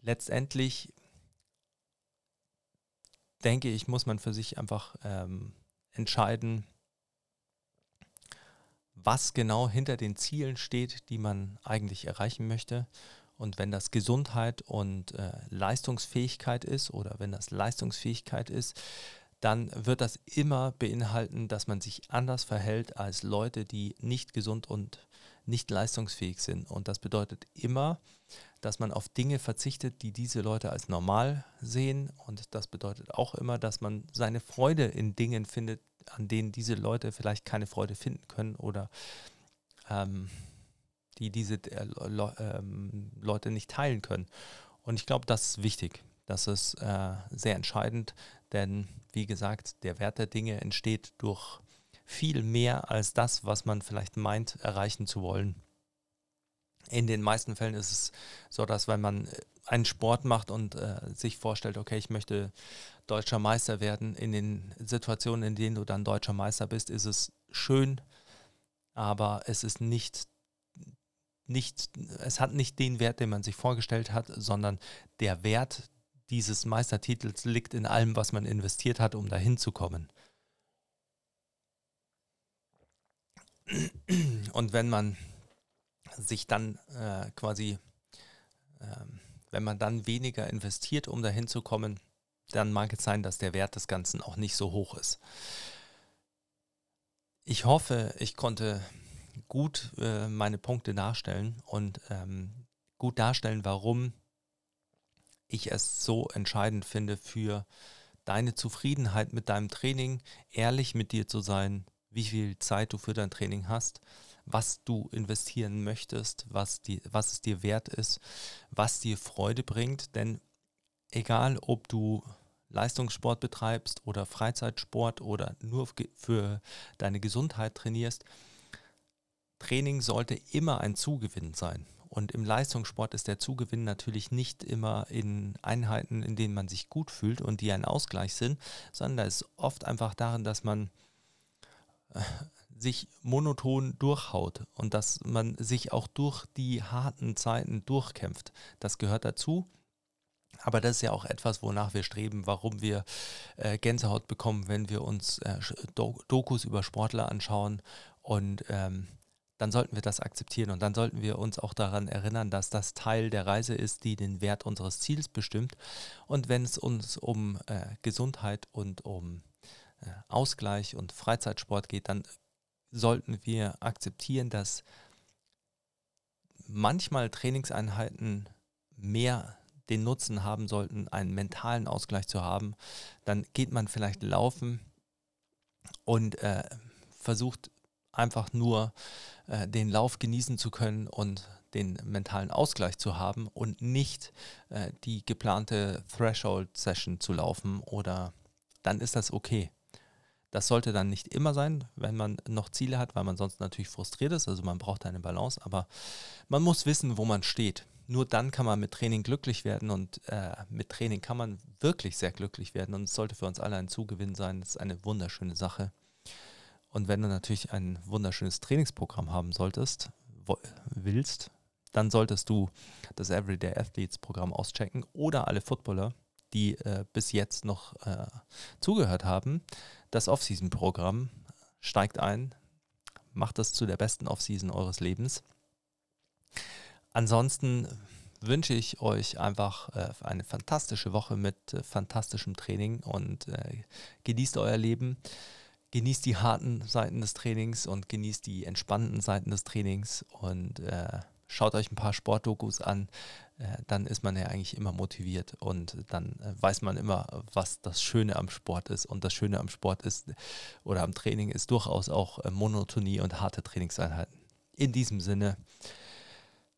letztendlich denke ich, muss man für sich einfach ähm, entscheiden, was genau hinter den Zielen steht, die man eigentlich erreichen möchte. Und wenn das Gesundheit und äh, Leistungsfähigkeit ist oder wenn das Leistungsfähigkeit ist, dann wird das immer beinhalten, dass man sich anders verhält als Leute, die nicht gesund und nicht leistungsfähig sind. Und das bedeutet immer, dass man auf Dinge verzichtet, die diese Leute als normal sehen. Und das bedeutet auch immer, dass man seine Freude in Dingen findet, an denen diese Leute vielleicht keine Freude finden können oder ähm, die diese äh, Le ähm, Leute nicht teilen können. Und ich glaube, das ist wichtig. Das ist äh, sehr entscheidend, denn wie gesagt, der Wert der Dinge entsteht durch viel mehr als das, was man vielleicht meint, erreichen zu wollen. In den meisten Fällen ist es so, dass wenn man einen Sport macht und äh, sich vorstellt, okay, ich möchte deutscher Meister werden, in den Situationen, in denen du dann deutscher Meister bist, ist es schön, aber es ist nicht nicht, es hat nicht den Wert, den man sich vorgestellt hat, sondern der Wert dieses Meistertitels liegt in allem, was man investiert hat, um dahin zu kommen. Und wenn man sich dann äh, quasi, äh, wenn man dann weniger investiert, um dahin zu kommen, dann mag es sein, dass der Wert des Ganzen auch nicht so hoch ist. Ich hoffe, ich konnte gut äh, meine Punkte darstellen und ähm, gut darstellen, warum ich es so entscheidend finde für deine Zufriedenheit mit deinem Training, ehrlich mit dir zu sein, wie viel Zeit du für dein Training hast, was du investieren möchtest, was, die, was es dir wert ist, was dir Freude bringt. Denn egal, ob du Leistungssport betreibst oder Freizeitsport oder nur für deine Gesundheit trainierst, Training sollte immer ein Zugewinn sein. Und im Leistungssport ist der Zugewinn natürlich nicht immer in Einheiten, in denen man sich gut fühlt und die ein Ausgleich sind, sondern da ist oft einfach darin, dass man äh, sich monoton durchhaut und dass man sich auch durch die harten Zeiten durchkämpft. Das gehört dazu. Aber das ist ja auch etwas, wonach wir streben, warum wir äh, Gänsehaut bekommen, wenn wir uns äh, Dokus über Sportler anschauen und ähm, dann sollten wir das akzeptieren und dann sollten wir uns auch daran erinnern, dass das Teil der Reise ist, die den Wert unseres Ziels bestimmt. Und wenn es uns um äh, Gesundheit und um äh, Ausgleich und Freizeitsport geht, dann sollten wir akzeptieren, dass manchmal Trainingseinheiten mehr den Nutzen haben sollten, einen mentalen Ausgleich zu haben. Dann geht man vielleicht laufen und äh, versucht einfach nur äh, den Lauf genießen zu können und den mentalen Ausgleich zu haben und nicht äh, die geplante Threshold-Session zu laufen oder dann ist das okay. Das sollte dann nicht immer sein, wenn man noch Ziele hat, weil man sonst natürlich frustriert ist. Also man braucht eine Balance, aber man muss wissen, wo man steht. Nur dann kann man mit Training glücklich werden und äh, mit Training kann man wirklich sehr glücklich werden und es sollte für uns alle ein Zugewinn sein. Das ist eine wunderschöne Sache. Und wenn du natürlich ein wunderschönes Trainingsprogramm haben solltest, willst, dann solltest du das Everyday Athletes Programm auschecken oder alle Footballer, die äh, bis jetzt noch äh, zugehört haben. Das Off-Season-Programm steigt ein, macht das zu der besten Off-Season eures Lebens. Ansonsten wünsche ich euch einfach äh, eine fantastische Woche mit äh, fantastischem Training und äh, genießt euer Leben genießt die harten Seiten des Trainings und genießt die entspannten Seiten des Trainings und äh, schaut euch ein paar Sportdokus an, äh, dann ist man ja eigentlich immer motiviert und dann äh, weiß man immer, was das Schöne am Sport ist. Und das Schöne am Sport ist oder am Training ist durchaus auch äh, Monotonie und harte Trainingseinheiten. In diesem Sinne,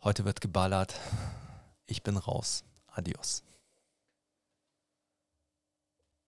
heute wird geballert. Ich bin raus. Adios.